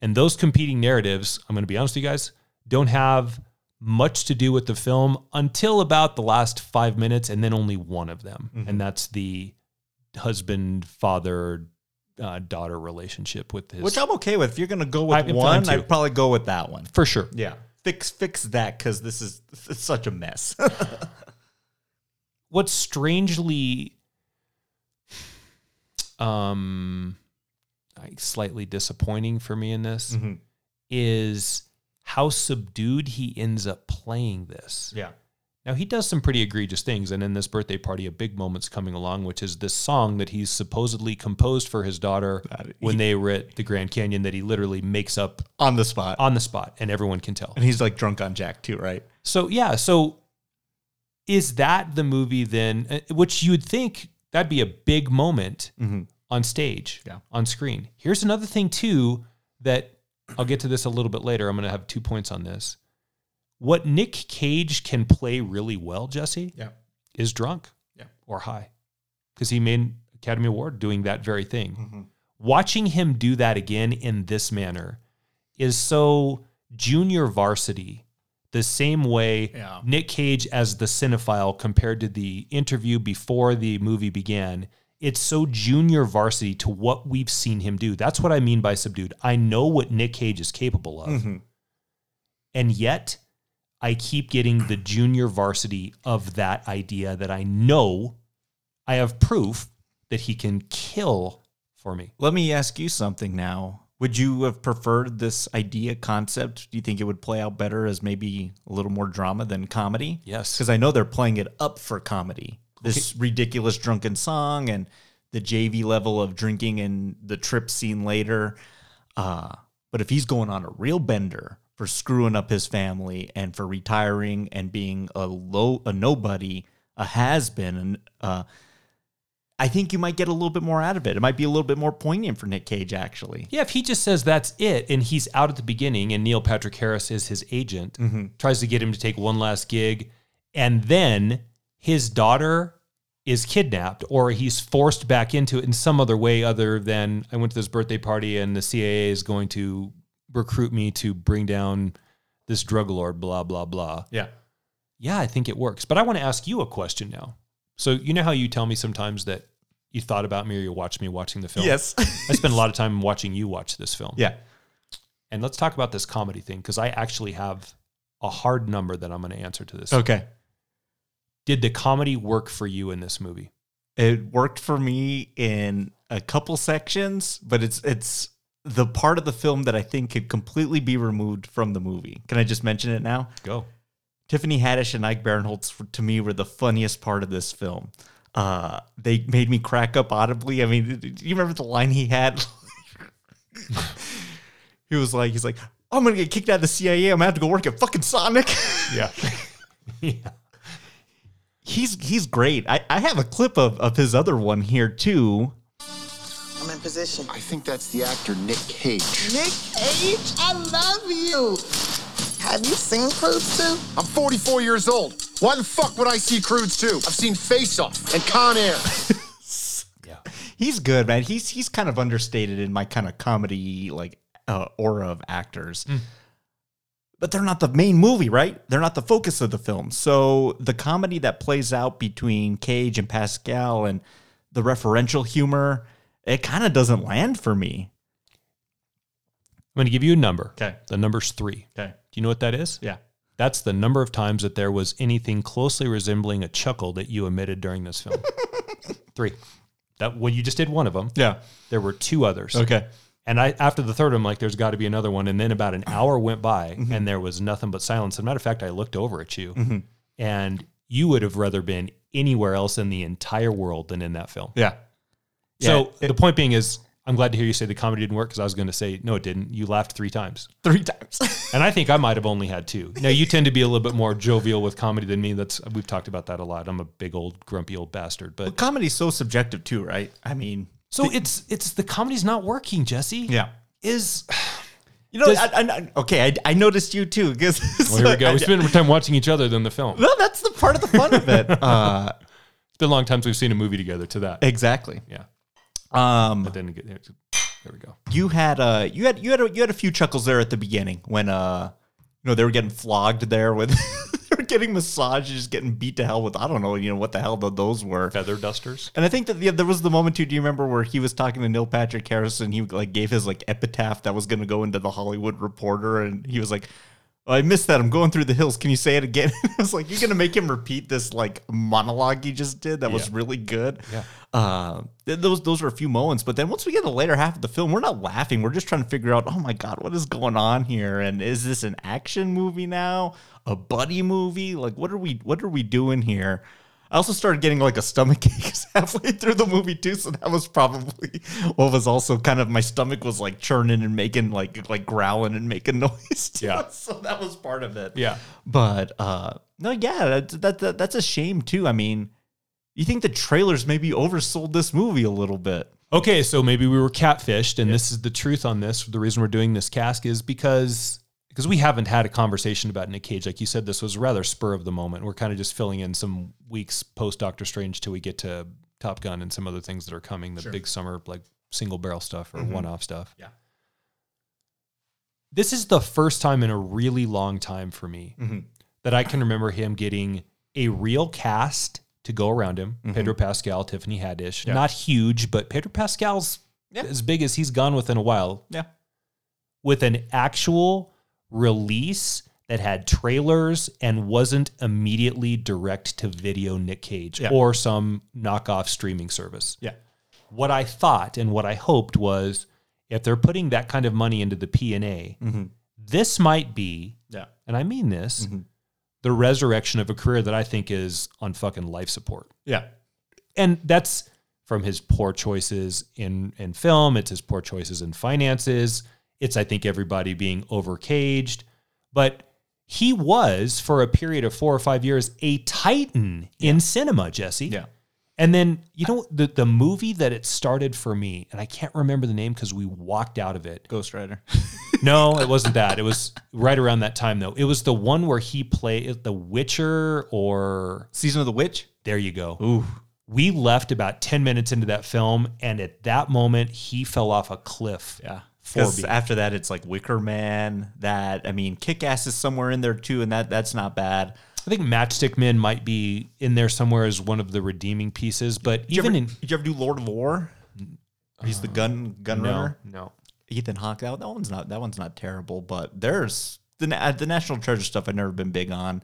And those competing narratives, I'm going to be honest with you guys, don't have much to do with the film until about the last five minutes, and then only one of them. And that's the husband, father, uh, daughter relationship with his. Which I'm okay with. If you're gonna go I- with I'm one. I'd probably go with that one. for sure. Yeah. Fix fix that because this is such a mess. what's strangely um like slightly disappointing for me in this Mhm. is how subdued he ends up playing this. yeah. Now he does some pretty egregious things, and in this birthday party, a big moment's coming along, which is this song that he's supposedly composed for his daughter when they were at the Grand Canyon that he literally makes up On the spot. on the spot, and everyone can tell. and he's like drunk on Jack too, right? So yeah, so is that the movie then? uh, Which you would think that'd be a big moment Mhm. on stage, Yeah. on screen. Here's another thing too that I'll get to this a little bit later. I'm going to have two points on this. What Nick Cage can play really well, Jesse, Yeah. is drunk, Yeah. or high, because he made Academy Award doing that very thing. Mm-hmm. Watching him do that again in this manner is so junior varsity. The same way Yeah. Nick Cage as the cinephile compared to the interview before the movie began. It's so junior varsity to what we've seen him do. That's what I mean by subdued. I know what Nick Cage is capable of. Mm-hmm. And yet, I keep getting the junior varsity of that idea that I know I have proof that he can kill for me. Let me ask you something now. Would you have preferred this idea concept? Do you think it would play out better as maybe a little more drama than comedy? Yes. Because I know they're playing it up for comedy. This ridiculous drunken song and the JV level of drinking and the trip scene later. Uh, but if he's going on a real bender for screwing up his family and for retiring and being a low, a nobody, a has been, and uh, I think you might get a little bit more out of it. It might be a little bit more poignant for Nick Cage, actually. Yeah, if he just says that's it and he's out at the beginning and Neil Patrick Harris is his agent, tries to get him to take one last gig, and then his daughter is kidnapped or he's forced back into it in some other way other than I went to this birthday party and the CIA is going to recruit me to bring down this drug lord, blah, blah, blah. Yeah. Yeah, I think it works. But I want to ask you a question now. So you know how you tell me sometimes that you thought about me or you watched me watching the film? Yes. I spent a lot of time watching you watch this film. yeah. And let's talk about this comedy thing because I actually have a hard number that I'm going to answer to this. Okay. Did the comedy work for you in this movie? It worked for me in a couple sections, but it's it's the part of the film that I think could completely be removed from the movie. Can I just mention it now? Go. Tiffany Haddish and Ike Barinholtz to me were the funniest part of this film. Uh, they made me crack up audibly. I mean, do you remember the line he had? he was like, he's like, I'm gonna get kicked out of the CIA. I'm gonna have to go work at fucking Sonic. Yeah. yeah. he's he's great. I, I have a clip of, of his other one here too. I'm position. I think that's the actor Nick Cage. Nick Cage, I love you. Have you seen Croods 2? I'm 44 years old. Why the fuck would I see Croods 2? I've seen Face Off and Con Air. yeah. He's good, man. He's he's kind of understated in my kind of comedy like uh, aura of actors. But they're not the main movie, right? They're not the focus of the film. So the comedy that plays out between Cage and Pascal and the referential humor, it kind of doesn't land for me. I'm going to give you a number. Okay. The number's three. Okay. Do you know what that is? Yeah. That's the number of times that there was anything closely resembling a chuckle that you emitted during this film. three. That when you just did one of them, Yeah. there were two others. Okay. And I after the third, I'm like, there's got to be another one. And then about an hour went by, mm-hmm. and there was nothing but silence. As a matter of fact, I looked over at you, mm-hmm. and you would have rather been anywhere else in the entire world than in that film. Yeah. So Yeah, the point being is, I'm glad to hear you say the comedy didn't work because I was going to say no, it didn't. You laughed three times, Three times. and I think I might have only had two. Now you tend to be a little bit more jovial with comedy than me. That's we've talked about that a lot. I'm a big old grumpy old bastard, but Comedy's so subjective too, right? I mean, so it's it's the comedy's not working, Jesse. yeah. is You know, Does- I, I, okay, I, I noticed you too because well, here we go. We spend more time watching each other than the film. No, that's the part of the fun of it. Uh, It's been a long time since we've seen a movie together. To that, exactly. yeah. Um, But then get there. There we go. you had uh, you had you had a, you had a few chuckles there at the beginning when uh, you know, they were getting flogged there with they were getting massages, getting beat to hell with I don't know, you know what the hell th- those were. Feather dusters. And I think that yeah, there was the moment too. Do you remember where he was talking to Neil Patrick Harris and he like gave his like epitaph that was going to go into the Hollywood Reporter, and he was like, "I missed that. I'm going through the hills. Can you say it again?" I was like, "You're going to make him repeat this like monologue he just did that was really good." Yeah. Uh, th- those those were a few moments, but then once we get to the later half of the film, we're not laughing. We're just trying to figure out, oh my god, what is going on here? And is this an action movie now? A buddy movie? Like, what are we what are we doing here? I also started getting like a stomach ache halfway through the movie too, so that was probably what was also kind of my stomach was like churning and making like like growling and making noise. Too. Yeah. so that was part of it. Yeah. But uh no, yeah, that, that, that that's a shame too. I mean, you think the trailers maybe oversold this movie a little bit? Okay, so maybe we were catfished, and this is the truth on this. The reason we're doing this cask is because because we haven't had a conversation about Nick Cage. Like you said, this was rather spur of the moment. We're kind of just filling in some weeks post Doctor Strange till we get to Top Gun and some other things that are coming. The big summer like single barrel stuff or mm-hmm. one off stuff. Yeah. This is the first time in a really long time for me mm-hmm. that I can remember him getting a real cast to go around him. Mm-hmm. Pedro Pascal, Tiffany Haddish. Not huge, but Pedro Pascal's as big as he's gone within a while. Yeah. With an actual release that had trailers and wasn't immediately direct to video Nick Cage Yeah. or some knockoff streaming service. Yeah. What I thought and what I hoped was if they're putting that kind of money into the P&A, mm-hmm. this might be Yeah. and I mean this, mm-hmm. the resurrection of a career that I think is on fucking life support. Yeah. And that's from his poor choices in in film, it's his poor choices in finances, it's I think everybody being overcaged, but he was for a period of 4 or 5 years a titan in cinema, Jesse. Yeah. And then you know the the movie that it started for me, and I can't remember the name because we walked out of it. Ghost Rider. No, it wasn't that. It was right around that time though. It was the one where he played uh, the Witcher, or Season of the Witch. there you go. Ooh. We left about ten minutes into that film, and at that moment, he fell off a cliff. Yeah. Because after that, it's like Wicker Man. That I mean, Kick Ass is somewhere in there too, and that that's not bad. I think Matchstick Men might be in there somewhere as one of the redeeming pieces, but Did you, even ever, in did you ever do Lord of War? He's the gun gun no, runner. no, Ethan Hawke. That, that one's not that one's not terrible, but there's the the National Treasure stuff. I've never been big on.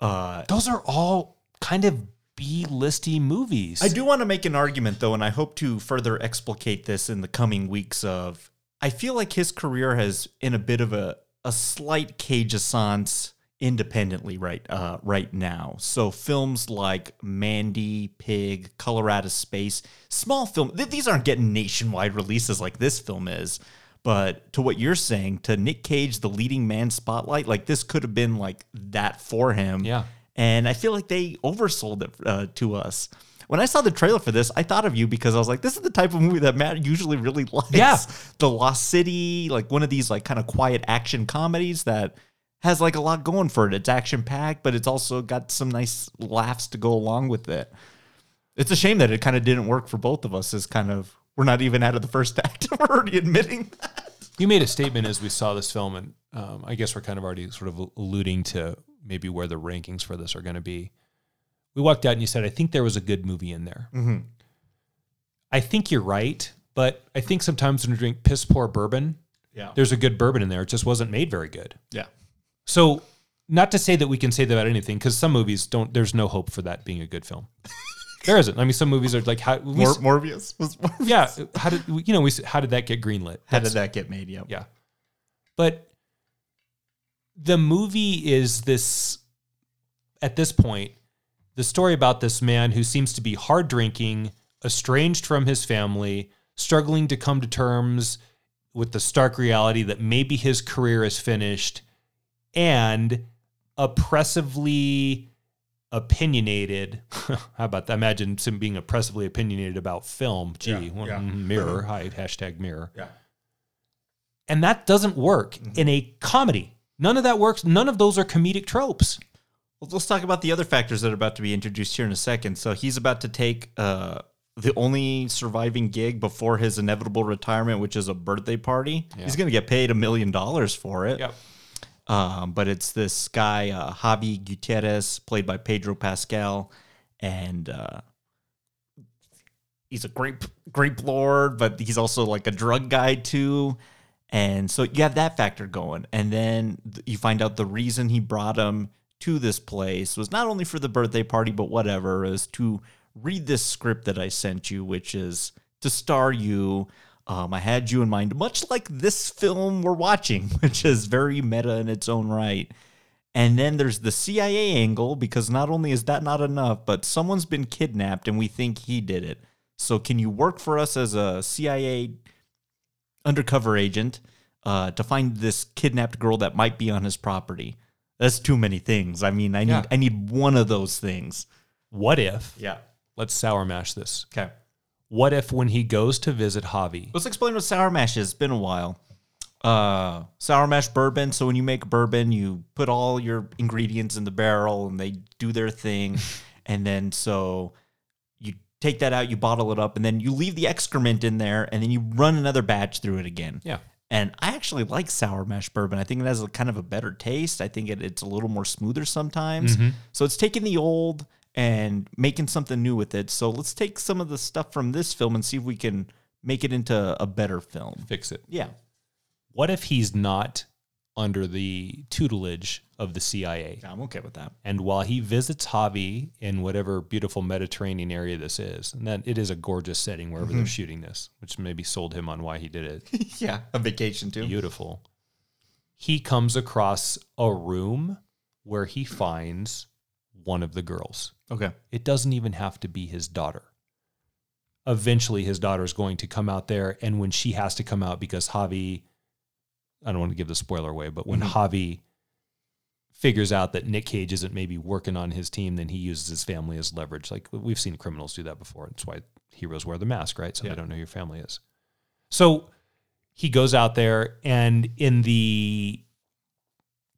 Uh, those are all kind of B listy movies. I do want to make an argument though, and I hope to further explicate this in the coming weeks. Of I feel like his career has in a bit of a a slight cage assance independently right uh, right now. So films like Mandy, Pig, Color Out of Space, small film. Th- these aren't getting nationwide releases like this film is. But to what you're saying, to Nick Cage, the leading man spotlight, like this could have been like that for him. Yeah. And I feel like they oversold it uh, to us. When I saw the trailer for this, I thought of you because I was like, this is the type of movie that Matt usually really likes. Yeah. The Lost City, like one of these like kind of quiet action comedies that has like a lot going for it. It's action packed, but it's also got some nice laughs to go along with it. It's a shame that it kind of didn't work for both of us as kind of we're not even out of the first act. we're already admitting that. You made a statement as we saw this film, and um, I guess we're kind of already sort of alluding to maybe where the rankings for this are going to be. We walked out and you said, I think there was a good movie in there. Mm-hmm. I think you're right, but I think sometimes when you drink piss poor bourbon, Yeah. there's a good bourbon in there. It just wasn't made very good. Yeah. So, not to say that we can say that about anything, because some movies don't, there's no hope for that being a good film. there isn't. I mean, some movies are like, how, we, Mor- Morbius was Morbius. yeah, how did, you know, we, how did that get greenlit? How That's- did that get made? Yep. yeah. But the movie is this at this point, the story about this man who seems to be hard drinking, estranged from his family, struggling to come to terms with the stark reality that maybe his career is finished, and oppressively opinionated. How about that? Imagine him being oppressively opinionated about film. Gee, Yeah, well, yeah. mirror. Mm-hmm. Hi, hashtag mirror. Yeah. And that doesn't work mm-hmm. in a comedy. None of that works. None of those are comedic tropes. Let's talk about the other factors that are about to be introduced here in a second. So he's about to take uh, the only surviving gig before his inevitable retirement, which is a birthday party. He's going to get paid a million dollars for it. Yep. Um, but it's this guy, uh, Javi Gutierrez, played by Pedro Pascal, and uh, he's a grape grape lord, but he's also like a drug guy too. And so you have that factor going, and then th- you find out the reason he brought him to this place was not only for the birthday party, but whatever, is to read this script that I sent you, which is to star you. Um, I had you in mind, much like this film we're watching, which is very meta in its own right. And then there's the CIA angle because not only is that not enough, but someone's been kidnapped and we think he did it. So can you work for us as a CIA undercover agent uh, to find this kidnapped girl that might be on his property? That's too many things. I mean, I need Yeah. I need one of those things. What if, Yeah. let's sour mash this. Okay. What if when he goes to visit Javi, Let's explain what sour mash is. It's been a while. Uh, sour mash bourbon. So when you make bourbon, you put all your ingredients in the barrel and they do their thing. and then so you take that out, you bottle it up, and then you leave the excrement in there, and then you run another batch through it again. Yeah. And I actually like sour mash bourbon. I think it has a kind of a better taste. I think it, it's a little more smoother sometimes. Mm-hmm. So it's taking the old and making something new with it. So let's take some of the stuff from this film and see if we can make it into a better film. fix it? Yeah. What if he's not under the tutelage of the CIA? I'm okay with that. And while he visits Javi in whatever beautiful Mediterranean area this is, and that it is a gorgeous setting wherever they're mm-hmm. shooting this, which maybe sold him on why he did it. yeah. A vacation too. Beautiful. He comes across a room where he finds one of the girls. Okay. It doesn't even have to be his daughter. Eventually, his daughter is going to come out there, and when she has to come out because Javi, I don't want to give the spoiler away, but when mm-hmm. Javi figures out that Nick Cage isn't maybe working on his team, then he uses his family as leverage. Like we've seen criminals do that before. That's why heroes wear the mask, right? So they don't know who your family is. So he goes out there and in the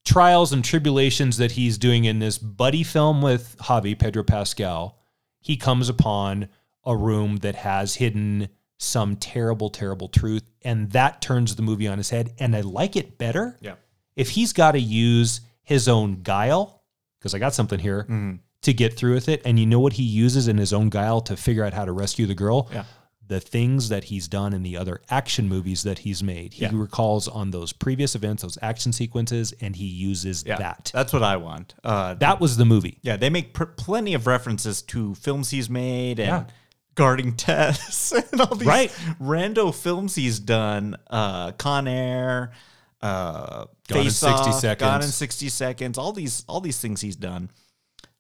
trials and tribulations that he's doing in this buddy film with Javi Pedro Pascal, he comes upon a room that has hidden some terrible, terrible truth, and that turns the movie on his head. And I like it better Yeah. if he's got to use his own guile, because I got something here Mm-hmm. to get through with it. And you know what he uses in his own guile to figure out how to rescue the girl? Yeah. The things that he's done in the other action movies that he's made. He Yeah. recalls on those previous events, those action sequences, and he uses Yeah. that. That's what I want. Uh, That was the movie. yeah, they make pr- plenty of references to films he's made and Yeah. Guarding Tess and all these Right. rando films he's done. Uh, Con Air, uh, Gone in Face 60 Off, Seconds. Gone in sixty seconds. All these, all these things he's done.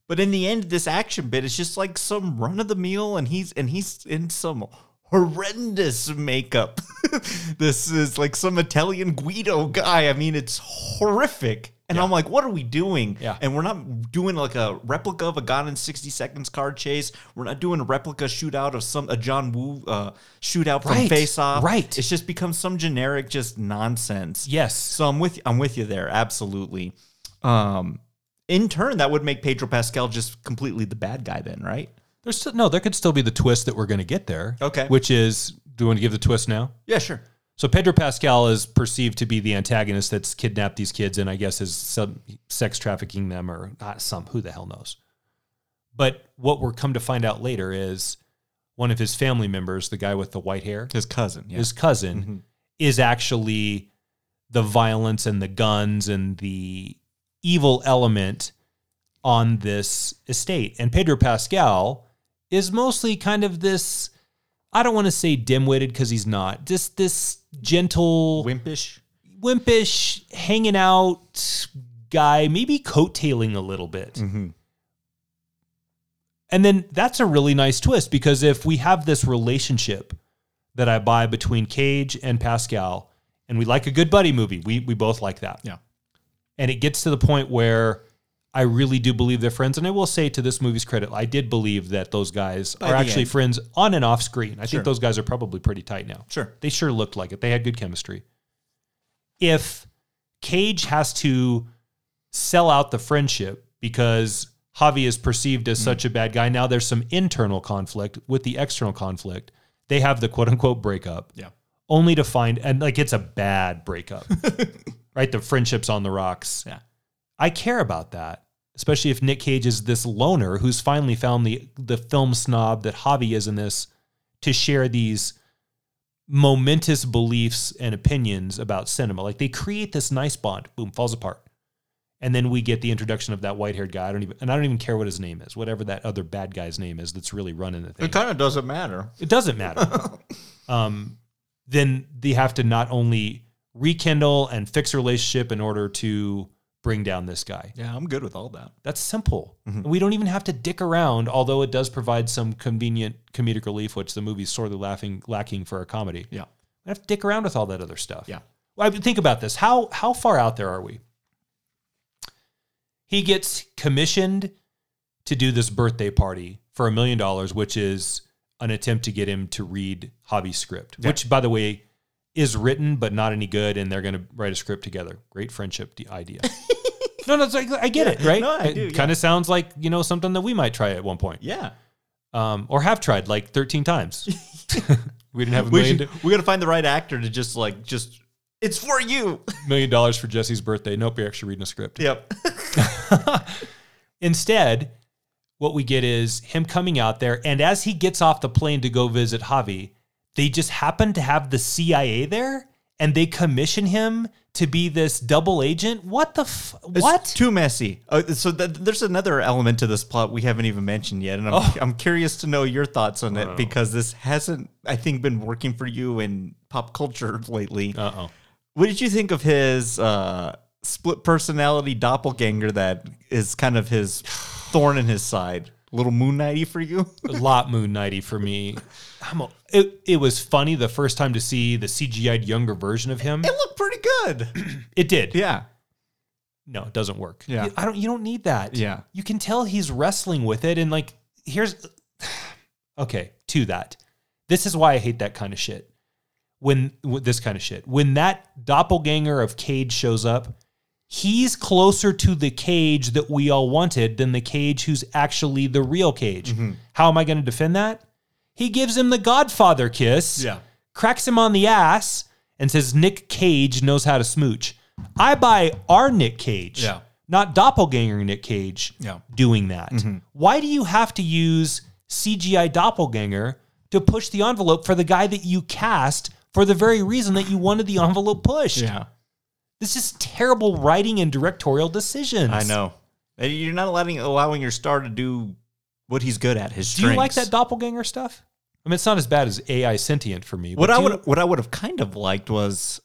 But in the end, this action bit is just like some run of the mill, and he's and he's in some horrendous makeup. this is like some Italian Guido guy. I mean, it's horrific. And I'm like, what are we doing? Yeah. And we're not doing like a replica of a Gone in 60 Seconds car chase. We're not doing a replica shootout of some a John Woo uh, shootout from Right. Face Off. Right. It's just become some generic just nonsense. Yes. So I'm with I'm with you there, absolutely. Um, in turn, that would make Pedro Pascal just completely the bad guy, then, right? There's still, no, there could still be the twist that we're going to get there. Okay. Which is, do you want to give the twist now? Yeah, sure. So Pedro Pascal is perceived to be the antagonist that's kidnapped these kids and I guess is some sex trafficking them or not some who the hell knows. But what we're come to find out later is one of his family members, the guy with the white hair, His cousin. Yeah. his cousin, mm-hmm. is actually the violence and the guns and the evil element on this estate. And Pedro Pascal is mostly kind of this I don't want to say dim-witted because he's not. Just this gentle, Wimpish. wimpish, hanging out guy, maybe coattailing a little bit. Mm-hmm. And then that's a really nice twist because if we have this relationship that I buy between Cage and Pascal, and we like a good buddy movie, we we both like that. Yeah. And it gets to the point where I really do believe they're friends. And I will say to this movie's credit, I did believe that those guys By are actually end. friends on and off screen. I Sure. think those guys are probably pretty tight now. Sure. They sure looked like it. They had good chemistry. If Cage has to sell out the friendship because Javi is perceived as hmm. such a bad guy, now there's some internal conflict with the external conflict. They have the quote unquote breakup. Yeah. Only to find, and like it's a bad breakup, right? The friendship's on the rocks. Yeah. I care about that, especially if Nick Cage is this loner who's finally found the the film snob that Javi is in this to share these momentous beliefs and opinions about cinema. Like they create this nice bond, boom, falls apart. And then we get the introduction of that white-haired guy. I don't even and I don't even care what his name is, whatever that other bad guy's name is that's really running the thing. It kind of doesn't matter. It doesn't matter. um, then they have to not only rekindle and fix a relationship in order to bring down this guy. Yeah, I'm good with all that. That's simple. Mm-hmm. We don't even have to dick around, although it does provide some convenient comedic relief, which the movie's sorely laughing, lacking for a comedy. Yeah. We have to dick around with all that other stuff. Yeah. Well, I mean, think about this. How how far out there are we? He gets commissioned to do this birthday party for a million dollars, which is an attempt to get him to read Javi's script, which, by the way, is written but not any good, and they're going to write a script together. Great friendship idea. no, no, it's like, I get it, right? no, I do, It kind of sounds like you know something that we might try at one point, Yeah. um, or have tried like thirteen times. we didn't have a We million, should, we got to find the right actor to just like just it's for you. million dollars for Jesse's birthday. Nope, you're actually reading a script. Yep. Instead, what we get is him coming out there, and as he gets off the plane to go visit Javi, they just happen to have the CIA there, and they commission him to be this double agent. What the f- It's what? too messy. Uh, so th- there's another element to this plot we haven't even mentioned yet, and I'm, Oh. I'm curious to know your thoughts on it because this hasn't, I think, been working for you in pop culture lately. Uh oh. What did you think of his uh, split personality doppelganger that is kind of his thorn in his side? Little Moon Knighty for you? a lot Moon Knighty for me. I'm a, it, it was funny the first time to see the CGI'd younger version of him. it looked pretty good. It did. yeah. no, it doesn't work. Yeah. I don't. You don't need that. Yeah. you can tell he's wrestling with it, and like, here's okay to that. This is why I hate that kind of shit. When this kind of shit, when that doppelganger of Cage shows up, he's closer to the Cage that we all wanted than the Cage who's actually the real Cage. Mm-hmm. How am I going to defend that? He gives him the Godfather kiss Yeah. cracks him on the ass and says Nick Cage knows how to smooch. I buy our Nick Cage, Yeah. not doppelganger Nick Cage, Yeah. doing that. Why do you have to use CGI doppelganger to push the envelope for the guy that you cast for the very reason that you wanted the envelope pushed? Yeah. This is terrible writing and directorial decisions. I know. You're not letting allowing your star to do what he's good at. His Do you like that doppelganger stuff? I mean, it's not as bad as AI sentient for me. What I do you- would what I would have kind of liked was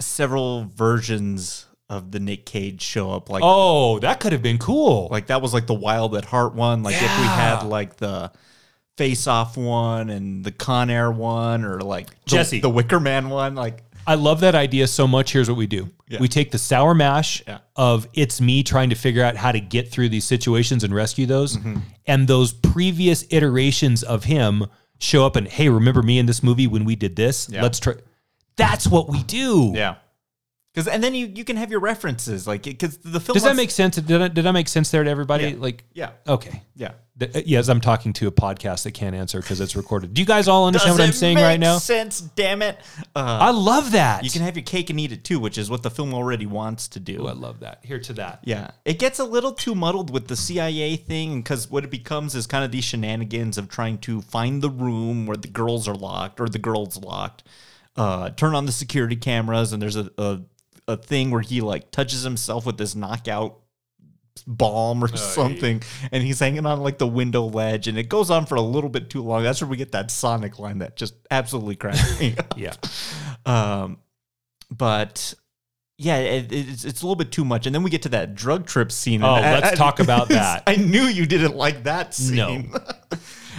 several versions of the Nick Cage show up. Like Oh, that could have been cool. like that was like the Wild at Heart one. Like if we had like the Face Off one and the Con Air one, or like the, Jesse. the Wicker Man one. Like I love that idea so much. Here's what we do. Yeah. We take the sour mash Yeah. of it's me trying to figure out how to get through these situations and rescue those. Mm-hmm. And those previous iterations of him show up and, hey, remember me in this movie when we did this? Yeah. Let's try. That's what we do. yeah, because and then you you can have your references like because the film Does that make sense? Did I, did I make sense there to everybody? Like, yeah okay. yeah. Uh, Yes, I'm talking to a podcast that can't answer because it's recorded. Do you guys all understand Does what I'm saying right now? Sense, damn it. Uh, I love that. you can have your cake and eat it too, which is what the film already wants to do. Ooh, I love that. Here to that. Yeah, it gets a little too muddled with the CIA thing because what it becomes is kind of these shenanigans of trying to find the room where the girls are locked or the girls locked, uh, turn on the security cameras, and there's a, a a thing where he like touches himself with this knockout bomb or something, and he's hanging on like the window ledge, and it goes on for a little bit too long. That's where we get that Sonic line that just absolutely cracks me up. Yeah. Um, but yeah, it, it's it's a little bit too much, and then we get to that drug trip scene. Oh, I- let's I- talk about that. I knew you didn't like that scene. No.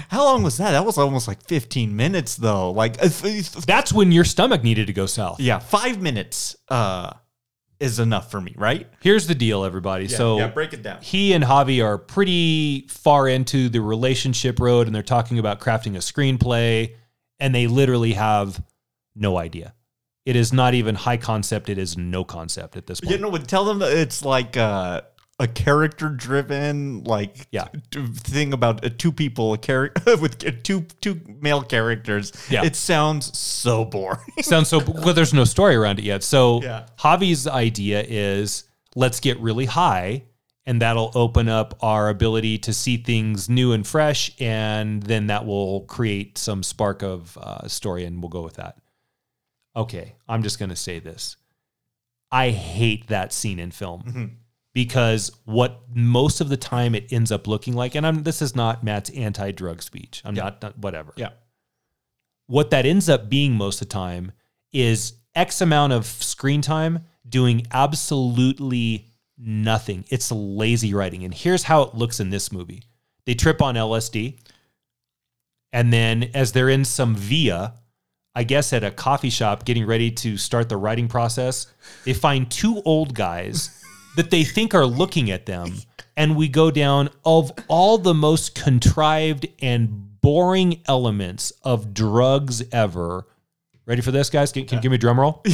How long was that? That was almost like 15 minutes, though. Like, if- That's when your stomach needed to go south. yeah, five minutes uh, is enough for me, right? Here's the deal, everybody. so yeah, break it down. he and Javi are pretty far into the relationship road and they're talking about crafting a screenplay and they literally have no idea. It is not even high concept, it is no concept at this point. You know, would tell them that it's like uh, a character-driven, like Yeah. t- thing about uh, two people, a character with two two male characters. Yeah. it sounds so boring. Sounds so well, there's no story around it yet. So Yeah. Javi's idea is let's get really high and that'll open up our ability to see things new and fresh and then that will create some spark of uh, story and we'll go with that. Okay, I'm just going to say this. I hate that scene in film. Because what most of the time it ends up looking like, and I'm this is not Matt's anti-drug speech. I'm not, not whatever yeah, what that ends up being most of the time is X amount of screen time doing absolutely nothing. It's lazy writing. And here's how it looks in this movie they trip on LSD. And then as they're in some via, I guess at a coffee shop getting ready to start the writing process, they find two old guys that they think are looking at them. And we go down of all the most contrived and boring elements of drugs ever. Ready for this, guys? Can, can you give me a drum roll?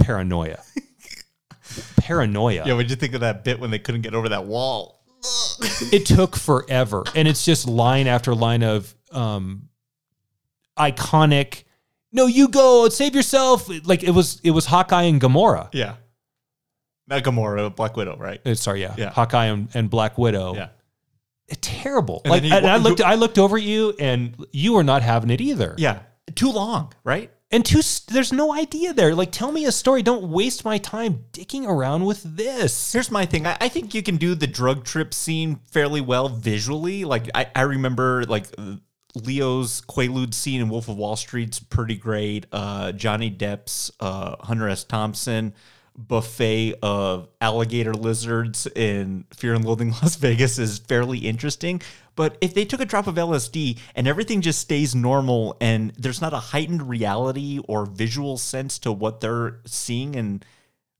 Paranoia. Paranoia. yeah. What'd you think of that bit when they couldn't get over that wall? it took forever and it's just line after line of um iconic no you go save yourself. Like it was it was hawkeye and gamora. Yeah, not Gamora, Black Widow, right? Uh, sorry yeah, Yeah. hawkeye and, and black widow. Yeah, terrible. And like then he- and i looked i looked over at you and you were not having it either. Yeah, too long, right? and two there's no idea there. Like tell me a story. Don't waste my time dicking around with this. Here's my thing. I, I think you can do the drug trip scene fairly well visually. Like I, I remember like Leo's Quaalude scene in Wolf of Wall Street's pretty great. Uh, Johnny Depp's uh, Hunter S. Thompson buffet of alligator lizards in Fear and Loathing Las Vegas is fairly interesting. But if they took a drop of LSD and everything just stays normal and there's not a heightened reality or visual sense to what they're seeing and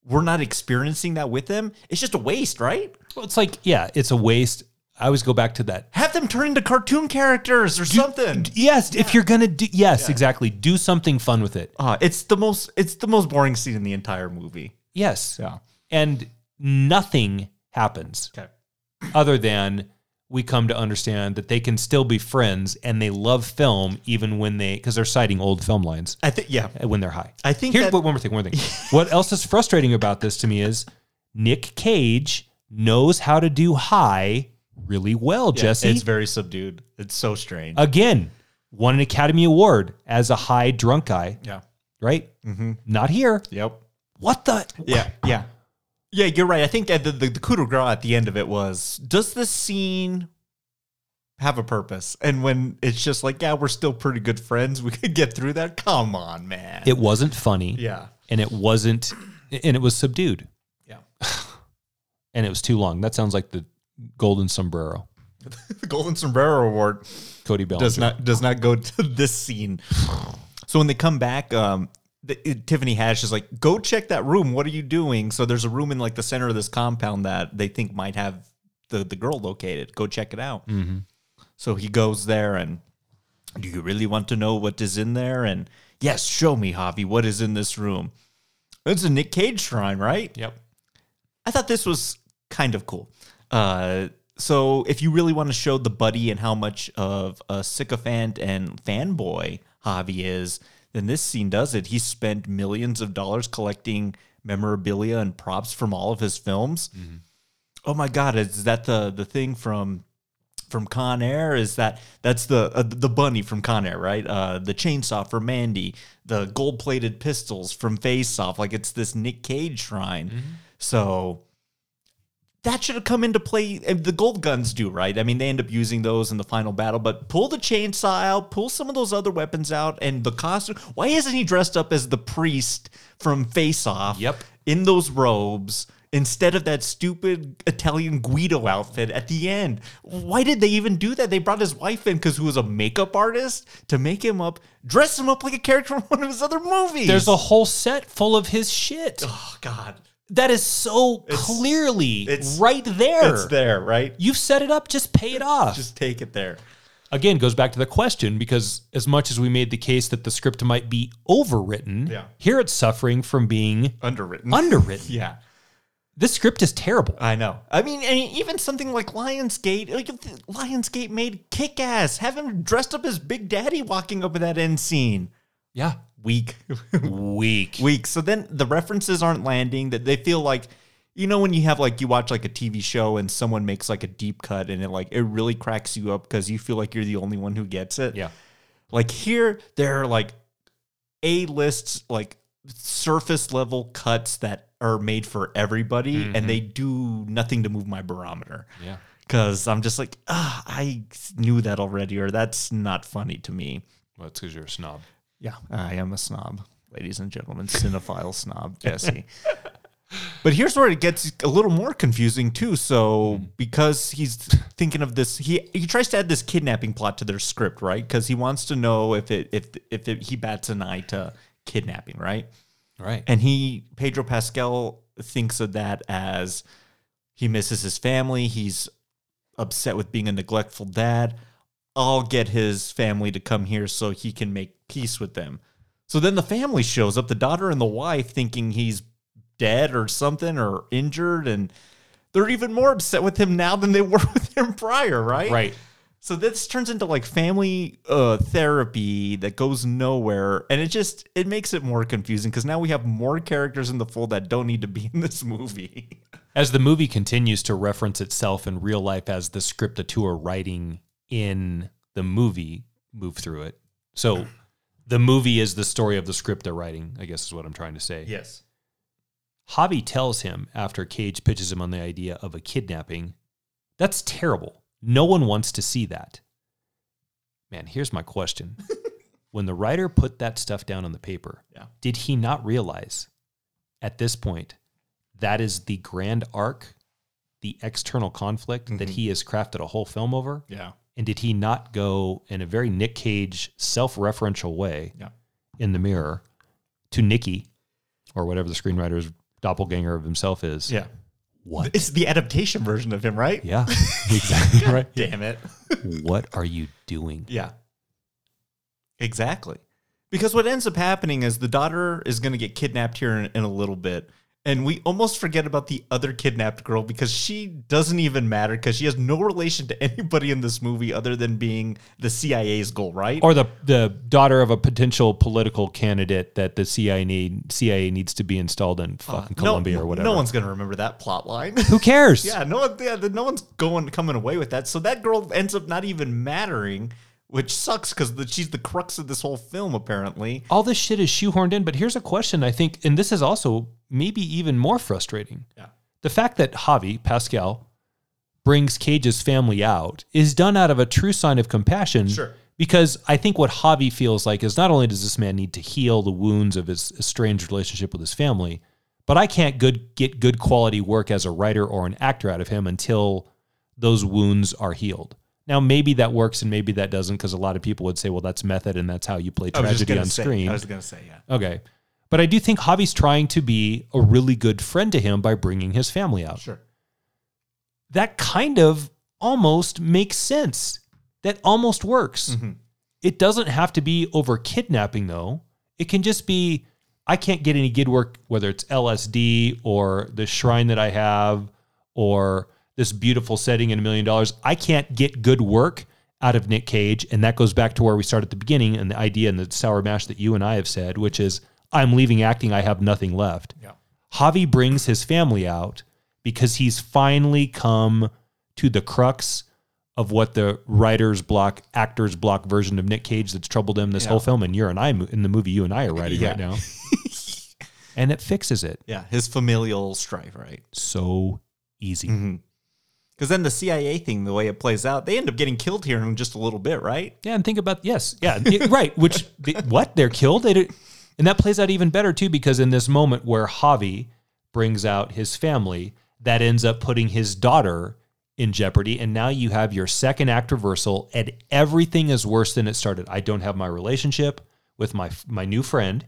we're not experiencing that with them, it's just a waste, right? Well, it's like, yeah, it's a waste. I always go back to that. Have them turn into cartoon characters or something. Yes, if you're gonna do, yes, exactly. Do something fun with it. Uh, it's the most it's the most boring scene in the entire movie. Yes. Yeah. And nothing happens Okay. other than we come to understand that they can still be friends and they love film even when they because they're citing old film lines I think yeah. uh, when they're high. I think Here's that- one more thing. One more thing. what else is frustrating about this to me is Nick Cage knows how to do high really well. Jesse, It's very subdued. It's so strange. again, won an Academy Award as a high drunk guy. yeah. Right? Mm-hmm. Not here. Yep. What the? Yeah. Yeah. Yeah, you're right. I think the, the, the coup de grace at the end of it was does this scene have a purpose? And when it's just like, yeah, we're still pretty good friends, we could get through that. Come on, man. It wasn't funny. yeah. and it wasn't and it was subdued Yeah. and it was too long that sounds like the golden sombrero the Golden Sombrero Award cody Bellinger. does not does not go to this scene. So when they come back, um, the, it- Tiffany Haddish is like, "Go check that room. What are you doing?" So there's a room in like the center of this compound that they think might have the the girl located. Go check it out. So he goes there and, do you really want to know what is in there? And yes, show me, Javi. What is in this room? It's a Nick Cage shrine, right? yep I thought this was kind of cool. Uh, so if you really want to show the buddy and how much of a sycophant and fanboy Javi is, then this scene does it. He spent millions of dollars collecting memorabilia and props from all of his films. Oh my God, is that the the thing from from Con Air? Is that that's the uh, the bunny from Con Air, right? Uh, the chainsaw for Mandy, the gold plated pistols from Face Off. Like it's this Nick Cage shrine. So that should have come into play. Eh, the gold guns do, right? I mean, they end up using those in the final battle, but pull the chainsaw out, pull some of those other weapons out, and the costume. Why isn't he dressed up as the priest from Face Off? Yep. In those robes. Instead of that stupid Italian Guido outfit at the end. Why did they even do that? They brought his wife in because who was a makeup artist to make him up, dress him up like a character from one of his other movies. there's a whole set full of his shit Oh, God. That is so clearly it's- right there It's there, right? you've set it up just pay it off Just take it there. again goes back to the question because as much as we made the case that the script might be overwritten Yeah. here it's suffering from being Underwritten. underwritten yeah. this script is terrible I know. I mean, and even something like Lionsgate, like if Lionsgate made kick ass. Have him dressed up as Big Daddy walking up in that end scene. Yeah Weak. weak Weak. So then the references aren't landing, that they feel like, you know, when you have like, you watch like a TV show and someone makes like a deep cut and it like, it really cracks you up because you feel like you're the only one who gets it. yeah Like here, there are like A lists, like surface level cuts that are made for everybody, and they do nothing to move my barometer. yeah Because I'm just like, ah, I knew that already, or that's not funny to me. well it's because you're a snob Yeah, I am a snob, ladies and gentlemen, cinephile snob, Jesse. But here's where it gets a little more confusing too. So hmm. because he's thinking of this, he he tries to add this kidnapping plot to their script, right? Because he wants to know if it if if it, he bats an eye to kidnapping, right? right And he Pedro Pascal thinks of that as he misses his family. He's upset with being a neglectful dad. I'll get his family to come here so he can make peace with them. So then the family shows up, the daughter and the wife, thinking he's dead or something or injured, and they're even more upset with him now than they were with him prior, right? right So this turns into like family uh, therapy that goes nowhere, and it just it makes it more confusing because now we have more characters in the fold that don't need to be in this movie. as the movie continues to reference itself in real life as the scriptateur writing in the movie move through it. So the movie is the story of the script they're writing, I guess is what I'm trying to say. Yes. Javi tells him after Cage pitches him on the idea of a kidnapping, that's terrible. No one wants to see that. Man, here's my question. when the writer put that stuff down on the paper, Yeah. did he not realize at this point that is the grand arc, the external conflict that mm-hmm. he has crafted a whole film over? Yeah. And did he not go in a very Nick Cage self referential way Yeah. in the mirror to Nikki or whatever the screenwriter's doppelganger of himself is. Yeah. What? It's the adaptation version of him, right? Yeah, exactly right. Damn it. What are you doing? Yeah. Exactly. Because what ends up happening is the daughter is going to get kidnapped here in, in a little bit. And we almost forget about the other kidnapped girl because she doesn't even matter because she has no relation to anybody in this movie other than being the CIA's goal, right? Or the the daughter of a potential political candidate that the CIA need, CIA needs to be installed in uh, fucking No- Colombia or whatever. No one's going to remember that plot line. Who cares? yeah, no one, yeah, no one's going coming away with that. So that girl ends up not even mattering, which sucks because she's the crux of this whole film, apparently. all this shit is shoehorned in. But here's a question I think, and this is also maybe even more frustrating. Yeah. The fact that Javi, Pascal, brings Cage's family out is done out of a true sign of compassion. Sure. Because I think what Javi feels like is not only does this man need to heal the wounds of his estranged relationship with his family, but I can't good get good quality work as a writer or an actor out of him until those wounds are healed. Now maybe that works and maybe that doesn't because a lot of people would say, well, that's method and that's how you play I was just tragedy on say, screen. I was going to say, yeah. Okay. But I do think Javi's trying to be a really good friend to him by bringing his family out. Sure. That kind of almost makes sense. That almost works. Mm-hmm. It doesn't have to be over kidnapping, though. It can just be I can't get any good work, whether it's LSD or the shrine that I have or this beautiful setting and a million dollars. I can't get good work out of Nick Cage. And that goes back to where we started at the beginning and the idea and the sour mash that you and I have said, which is I'm leaving acting, I have nothing left. Yeah. Javi brings his family out because he's finally come to the crux of what the writer's block, actor's block version of Nick Cage that's troubled him this whole film. And you're and I in the movie you and I are writing Yeah. right now. and it fixes it Yeah, his familial strife, right? so easy. Mm-hmm. Because then the CIA thing, the way it plays out, they end up getting killed here in just a little bit, right? Yeah, and think about yes, yeah, it- right. Which they- what they're killed, they and that plays out even better too because in this moment where Javi brings out his family, that ends up putting his daughter in jeopardy, and now you have your second act reversal, and everything is worse than it started. I don't have my relationship with my my new friend.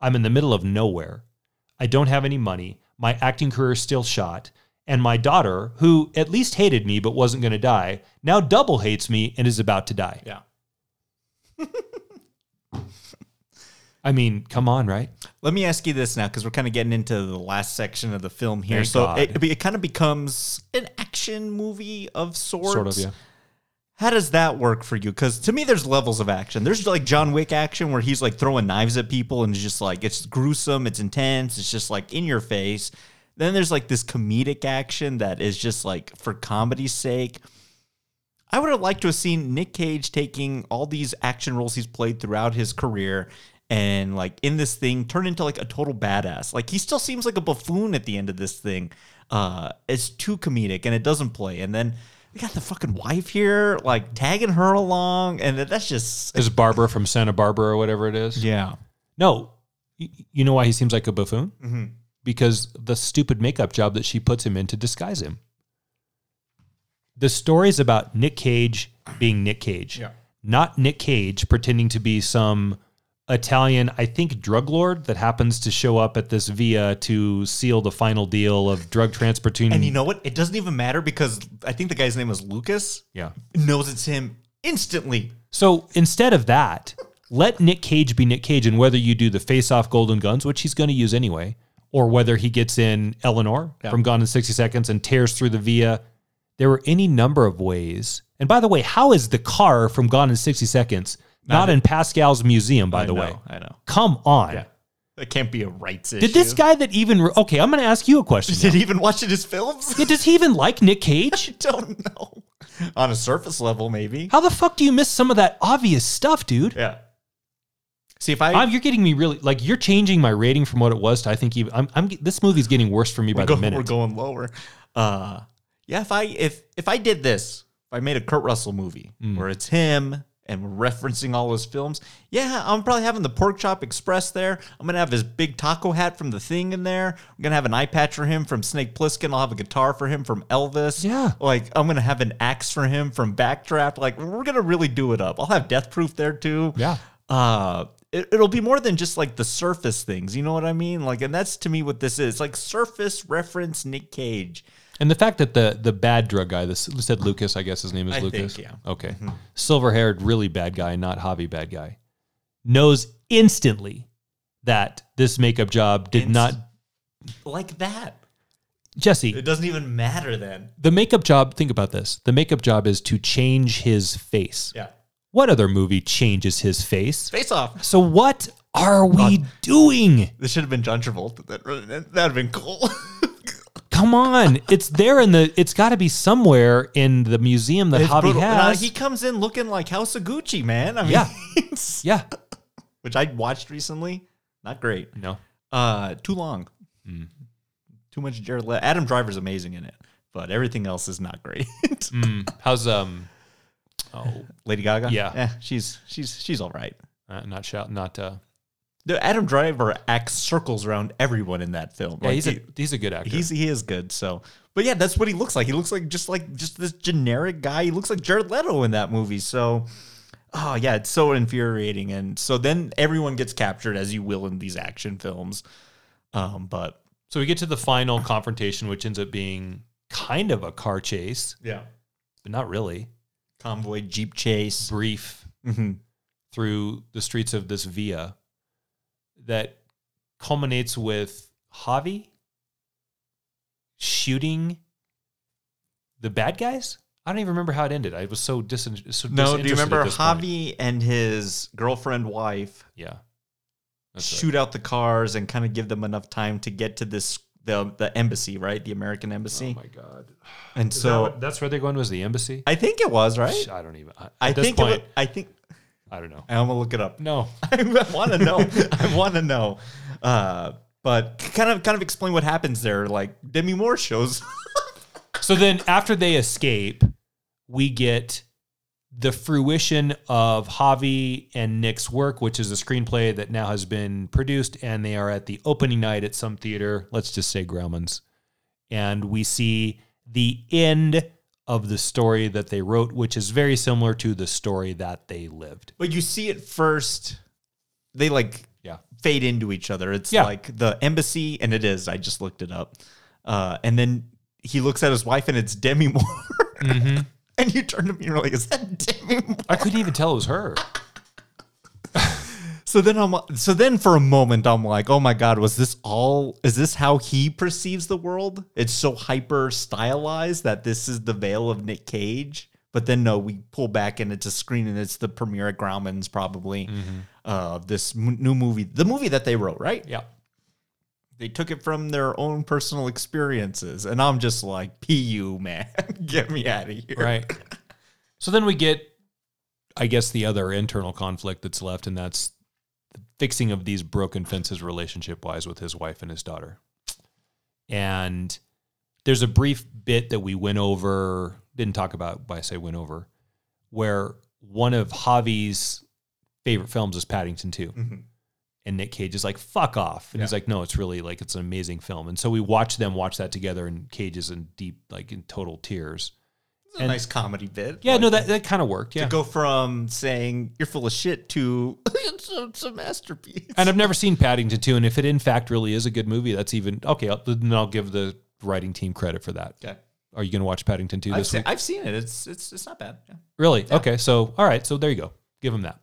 I'm in the middle of nowhere. I don't have any money. My acting career is still shot. And my daughter, who at least hated me but wasn't going to die, now double hates me and is about to die. Yeah. I mean, come on, right? Let me ask you this now, because we're kind of getting into the last section of the film here. Thank so it, it kind of becomes an action movie of sorts. Sort of, yeah. How does that work for you? Because to me, there's levels of action. There's like John Wick action where he's like throwing knives at people and it's just like it's gruesome, it's intense, it's just like in your face. Then there's like this comedic action that is just like for comedy's sake. I would have liked to have seen Nick Cage taking all these action roles he's played throughout his career and like in this thing turn into like a total badass. Like he still seems like a buffoon at the end of this thing. Uh it's too comedic and it doesn't play. And then we got the fucking wife here like tagging her along and that's just Is Barbara from Santa Barbara or whatever it is? yeah. No. You know why he seems like a buffoon? Mm-hmm. Because the stupid makeup job that she puts him in to disguise him. The story's about Nick Cage being Nick Cage. Yeah. Not Nick Cage pretending to be some Italian, I think, drug lord that happens to show up at this via to seal the final deal of drug transporting. And you know what? It doesn't even matter because I think the guy's name was Lucas. yeah. Knows it's him instantly. So instead of that, let Nick Cage be Nick Cage, and whether you do the face-off golden guns, which he's going to use anyway, or whether he gets in Eleanor from Gone in sixty seconds and tears through the via, there were any number of ways. And by the way, how is the car from Gone in sixty seconds not, in Pascal's museum? By I the know, way, I know. come on. Yeah. That can't be a rights issue. Did this guy that even okay? I'm going to ask you a question. Did now. he even watch his films? Yeah, does he even like Nick Cage? I don't know. On a surface level, maybe. How the fuck do you miss some of that obvious stuff, dude? Yeah. See if I I'm, you're getting me really like you're changing my rating from what it was to I think even I'm, I'm this movie's getting worse for me by the minute. we're going lower. Uh yeah, if I if if I did this, if I made a Kurt Russell movie Mm. where it's him and we're referencing all his films, yeah, I'm probably having the Pork Chop Express there. I'm gonna have his big taco hat from the thing in there. I'm gonna have an eye patch for him from Snake Plissken. I'll have a guitar for him from Elvis. Yeah. Like I'm gonna have an axe for him from Backdraft. Like we're gonna really do it up. I'll have Death Proof there too. Yeah. Uh it, it'll be more than just like the surface things. You know what I mean? Like, and that's to me what this is. Like surface reference Nick Cage. And the fact that the the bad drug guy, this said Lucas, I guess his name is I think, Lucas. yeah. Okay. Mm-hmm. Silver haired, really bad guy, not Javi bad guy, knows instantly that this makeup job did Inst- not. Like that. Jesse, It doesn't even matter then. the makeup job, think about this. The makeup job is to change his face. Yeah. What other movie changes his face? Face off. So what are we doing? This should have been John Travolta. That that'd have been cool. Come on. It's there in the it's got to be somewhere in the museum that It's Javi brutal. Nah, has. he comes in looking like House of Gucci, man. I mean, Yeah. yeah. which I watched recently. Not great. No. Uh, too long. Hmm. Too much Jared. Le- Adam Driver's amazing in it, but everything else is not great. Mm. How's um Oh, Lady Gaga. Yeah. Eh, she's she's she's all right. uh, not shout not uh The Adam Driver acts circles around everyone in that film. Yeah, Like, he's he- a he's a good actor. He's he is good. So, but yeah, that's what he looks like. He looks like just like just this generic guy. He looks like Jared Leto in that movie. So, oh yeah, it's so infuriating. And so then everyone gets captured, as you will in these action films. Um, but so we get to the final confrontation which ends up being kind of a car chase, yeah, but not really. Convoy jeep chase. Brief hmm through the streets of this via that culminates with Javi shooting the bad guys. I don't even remember how it ended. I was so dis. So No, do you remember this point. Javi and his girlfriend wife Yeah, That's right. shoot out the cars and kind of give them enough time to get to this the the embassy, right? The American embassy. Oh my god! and Is so that what- that's where they're going. Was the embassy? I think it was right. I don't even. I think point, wa- I think I don't know. I'm gonna look it up. No, I want to know. I want to know. Uh, but kind of kind of explain what happens there. Like Demi Moore shows. So then after they escape, we get the fruition of Javi and Nick's work, which is a screenplay that now has been produced, and they are at the opening night at some theater, let's just say Grauman's. And we see the end of the story that they wrote, which is very similar to the story that they lived. but you see it first. They like Yeah. fade into each other. It's Yeah. like the embassy, and it is. I just looked it up. Uh, and then he looks at his wife, and it's Demi Moore. Mm-hmm. and you turned to me, and you're like, "Is that Demi Moore?" I couldn't even tell it was her. So then I'm so then for a moment I'm like, oh my god, was this all is this how he perceives the world? It's so hyper stylized that this is the veil of Nick Cage. But then no, we pull back and it's a screen and it's the premiere at Grauman's probably. Uh, this m- new movie, the movie that they wrote, right? Yeah. They took it from their own personal experiences, and I'm just like, pu man, get me out of here. Right. so then we get, I guess, the other internal conflict that's left, and that's the fixing of these broken fences relationship wise with his wife and his daughter. And there's a brief bit that we went over, didn't talk about, but I say went over, where one of Javi's favorite films is Paddington 2. Mm-hmm. And Nick Cage is like, fuck off. And he's like, no, it's really like, it's an amazing film. And so we watch them watch that together, and Cage is in deep, like in total tears. It's a nice comedy bit. Yeah, Like, no, that, that kind of worked. Yeah. to go from saying you're full of shit to it's, a, it's a masterpiece. and I've never seen Paddington 2. And if it in fact really is a good movie, that's even okay. I'll, then I'll give the writing team credit for that. Okay. Are you going to watch Paddington 2 I've this seen, week? I've seen it. It's it's it's not bad. Yeah. Really? Okay. So, all right. So there you go. Give them that.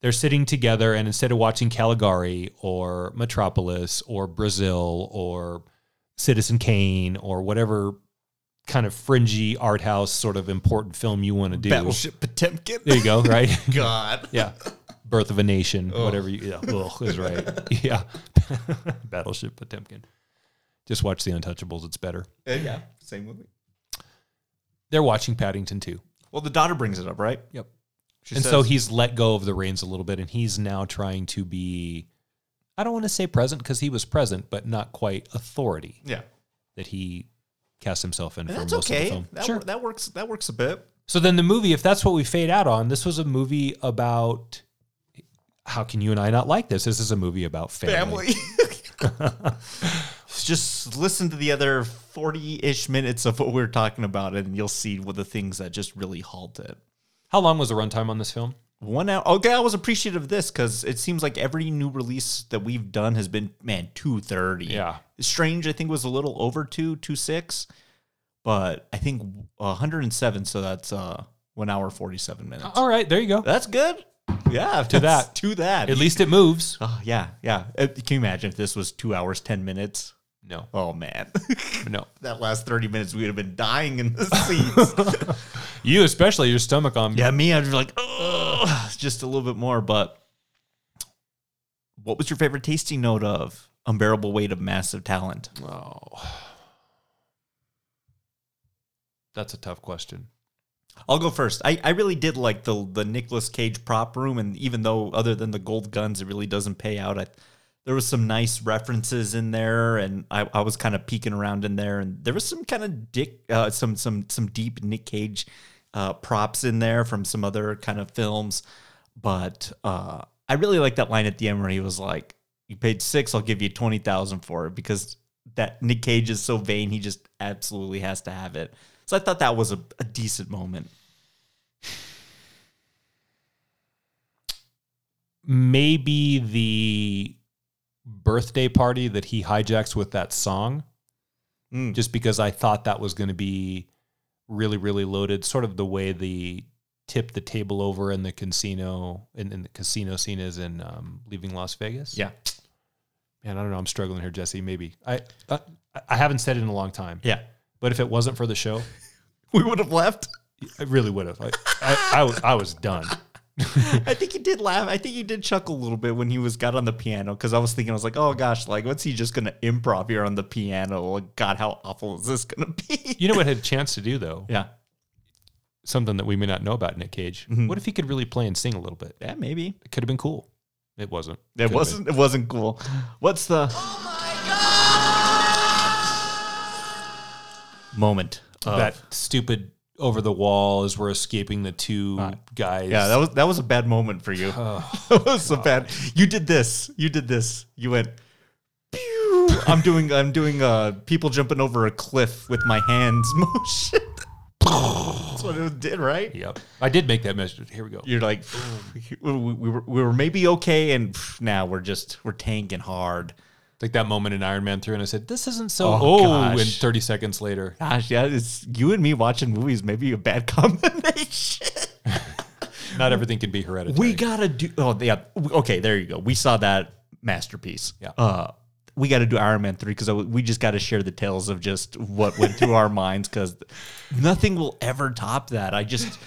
They're sitting together, and instead of watching Caligari or Metropolis or Brazil or Citizen Kane or whatever kind of fringy art house sort of important film you want to do, Battleship Potemkin. there you go. Right? God. Yeah. Birth of a Nation, whatever you, yeah, ugh, is right. Yeah. Battleship Potemkin. Just watch The Untouchables. It's better. Uh, yeah. Same movie. They're watching Paddington too. Well, the daughter brings it up, right? Yep. She and says, so he's let go of the reins a little bit and he's now trying to be, I don't want to say present because he was present, but not quite authority yeah. that he cast himself in And for that's most of the okay. film. That, sure. that works. That works a bit. So then the movie, if that's what we fade out on, this was a movie about. How can you and I not like this? This is a movie about family. Family. just listen to the other forty-ish minutes of what we're talking about, and you'll see what the things that just really halt it. How long was the runtime on this film? One hour. Okay, I was appreciative of this because it seems like every new release that we've done has been man two thirty. Yeah. Strange, I think was a little over two two six, but I think one hundred and seven. So that's uh one hour forty seven minutes. All right, there you go. That's good. Yeah, To that. to that. At least it moves. Oh yeah, yeah. Uh, Can you imagine if this was two hours ten minutes? No, Oh man, no. that last thirty minutes we would have been dying in the seats. You especially your stomach on. Me. Yeah, me, I'd be like, oh, just a little bit more. But what was your favorite tasting note of Unbearable Weight of Massive Talent? Oh, that's a tough question. I'll go first. I, I really did like the the Nicolas Cage prop room, and even though other than the gold guns, it really doesn't pay out. I, there was some nice references in there, and I, I was kind of peeking around in there, and there was some kind of dick, uh, some some some deep Nick Cage uh, props in there from some other kind of films. But uh, I really like that line at the end where he was like, "You paid six, I'll give you twenty thousand for it," because that Nick Cage is so vain, he just absolutely has to have it. So I thought that was a, a decent moment. Maybe the birthday party that he hijacks with that song, Mm. just because I thought that was going to be really, really loaded. Sort of the way the tip the table over in the casino in, in the casino scene is in um, Leaving Las Vegas. Yeah. man, I don't know. I'm struggling here, Jesse. Maybe I I, I haven't said it in a long time. Yeah. But if it wasn't for the show, We would have left. I really would have. I, I, I, was- I was done. I think he did laugh. I think he did chuckle a little bit when he was got on the piano because I was thinking, I was like, oh gosh, like what's he just gonna improv here on the piano? Like, God, how awful is this gonna be? You know what had a chance to do though? Yeah. Something that we may not know about Nick Cage. Mm-hmm. What if he could really play and sing a little bit? Yeah, maybe. It could have been cool. It wasn't. It Could've wasn't it wasn't cool. What's the Oh my God! moment? of- that stupid over the wall as we're escaping the two guys. yeah, that was that was a bad moment for you. that was a bad. You did this. You did this. You went. Pew. I'm doing. I'm doing. Uh, people jumping over a cliff with my hands motion. That's what it did, right? Yep. I did make that message. Here we go. You're like, we, we, were, we were maybe okay, and now we're just we're tanking hard. Like that moment in Iron Man 3, and I said, This isn't so. Oh, Oh, and 30 seconds later. Gosh, yeah, it's you and me watching movies. Maybe a bad combination. Not everything can be hereditary. We gotta do. Oh yeah. Okay, there you go. We saw that masterpiece. Yeah. Uh, we got to do Iron Man three because we just got to share the tales of just what went through our minds because nothing will ever top that. I just,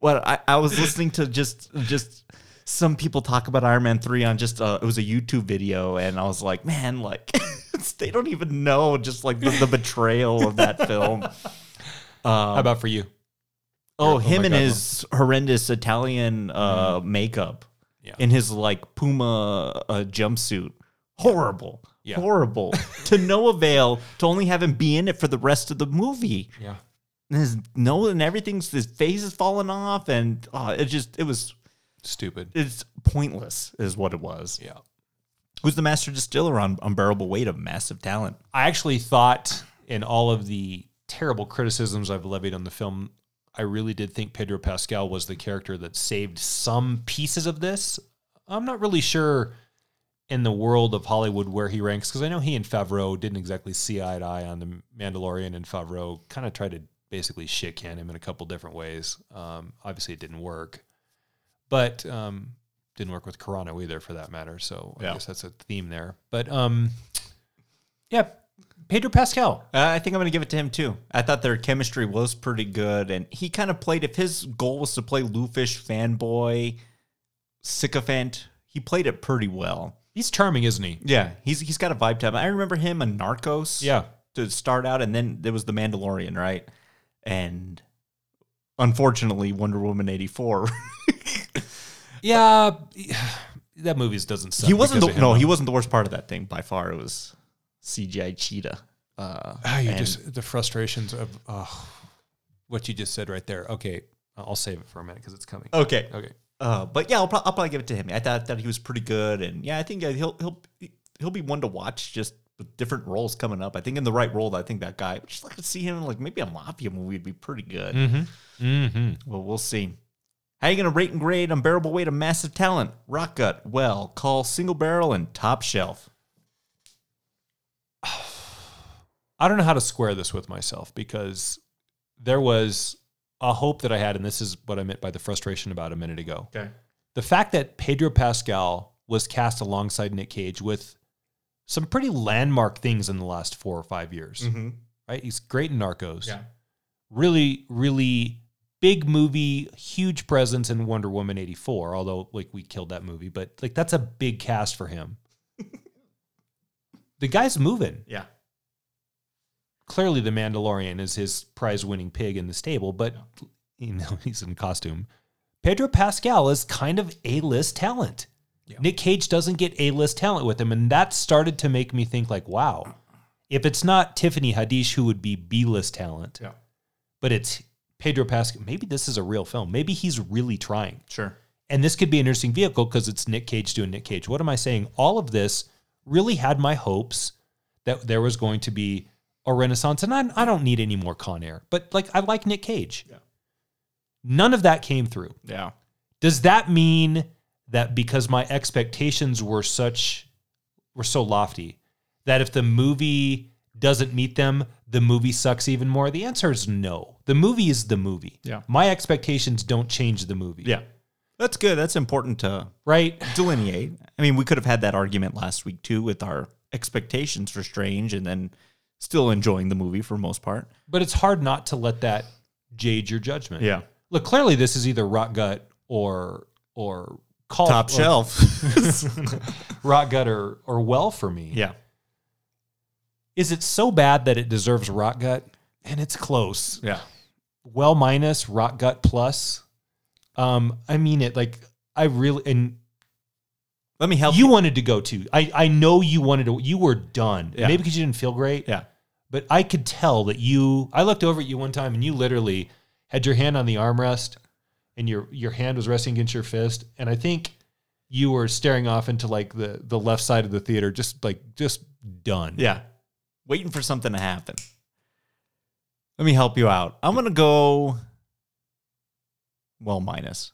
what I, I was listening to just just some people talk about Iron Man three on just uh, it was a YouTube video and I was like, man, like they don't even know just like the, the betrayal of that film. How about for you? Oh, Oh him and God, his horrendous Italian uh, makeup Yeah. in his like Puma uh, jumpsuit. Horrible. Yeah. Horrible. to no avail to only have him be in it for the rest of the movie. Yeah. And his nose and everything's his face is falling off and uh, it just it was Stupid. it's pointless is what it was. Yeah. Who's the master distiller on Unbearable Weight of Massive Talent? I actually thought in all of the terrible criticisms I've levied on the film, I really did think Pedro Pascal was the character that saved some pieces of this. I'm not really sure in the world of Hollywood where he ranks because I know he and Favreau didn't exactly see eye to eye on the Mandalorian, and Favreau kind of tried to basically shit can him in a couple different ways. Um, obviously, it didn't work, but um, didn't work with Carano either, for that matter. So I Yeah. guess that's a theme there. But um, yeah, Pedro Pascal. Uh, I think I'm going to give it to him too. I thought their chemistry was pretty good, and he kind of played. If his goal was to play Lufish fanboy, sycophant, he played it pretty well. He's charming, isn't he? Yeah, he's he's got a vibe to him. I remember him in Narcos. Yeah. to start out, and then there was the Mandalorian, right? And unfortunately, Wonder Woman eighty four. Yeah, that movie doesn't suck. he wasn't. The, no, he wasn't the worst part of that thing by far. It was CGI cheetah. Uh, Ah, you just the frustrations of oh, what you just said right there. Okay, I'll save it for a minute because it's coming. okay. Okay. Uh, but yeah, I'll, pro- I'll probably give it to him. I thought that he was pretty good, and yeah, I think uh, he'll he'll he'll be one to watch just with different roles coming up. I think in the right role, I think that guy. Just like to see him in, like maybe a mafia movie would be pretty good. Mm-hmm. Well, we'll see. How are you going to rate and grade Unbearable Weight of Massive Talent? Rock Gut, Well, Call, Single Barrel, and Top Shelf. I don't know how to square this with myself because there was a hope that I had, and this is what I meant by the frustration about a minute ago. Okay. The fact that Pedro Pascal was cast alongside Nick Cage with some pretty landmark things in the last four or five years, mm-hmm. right? He's great in Narcos. Yeah. Really, really big movie, huge presence in Wonder Woman 84, although like we killed that movie, but like that's a big cast for him. the guy's moving Yeah. clearly the Mandalorian is his prize winning pig in the stable, but you know, he's in costume. Pedro Pascal is kind of A list talent. Nick Cage doesn't get A list talent with him. And that started to make me think like, wow, if it's not Tiffany Haddish, who would be B list talent, Yeah. but it's Pedro Pascal, maybe this is a real film. Maybe he's really trying. Sure. And this could be an interesting vehicle because it's Nick Cage doing Nick Cage. What am I saying? All of this really had my hopes that there was going to be a renaissance. And I, I don't need any more Con Air, but like I like Nick Cage. None of that came through. Yeah. Does that mean that because my expectations were such were so lofty that if the movie doesn't meet them, the movie sucks even more? The answer is no. The movie is the movie. Yeah. My expectations don't change the movie. Yeah. That's good. That's important to Right? delineate. I mean, we could have had that argument last week too with our expectations for Strange and then still enjoying the movie for most part. But it's hard not to let that jade your judgment. Yeah. Look, clearly this is either Rock Gut or or call Top or shelf. Rock Gut or or Well for me. yeah. Is it so bad that it deserves Rock Gut? And it's close. Yeah. Well minus Rock Gut plus. Um, I mean it like I really and Let me help you wanted to go to. I I know you wanted to. You were done. Yeah. Maybe because you didn't feel great. Yeah. But I could tell that you. I looked over at you one time, and you literally had your hand on the armrest, and your your hand was resting against your fist, and I think you were staring off into like the the left side of the theater, just like just done. Yeah. Waiting for something to happen. Let me help you out. I'm going to go well minus.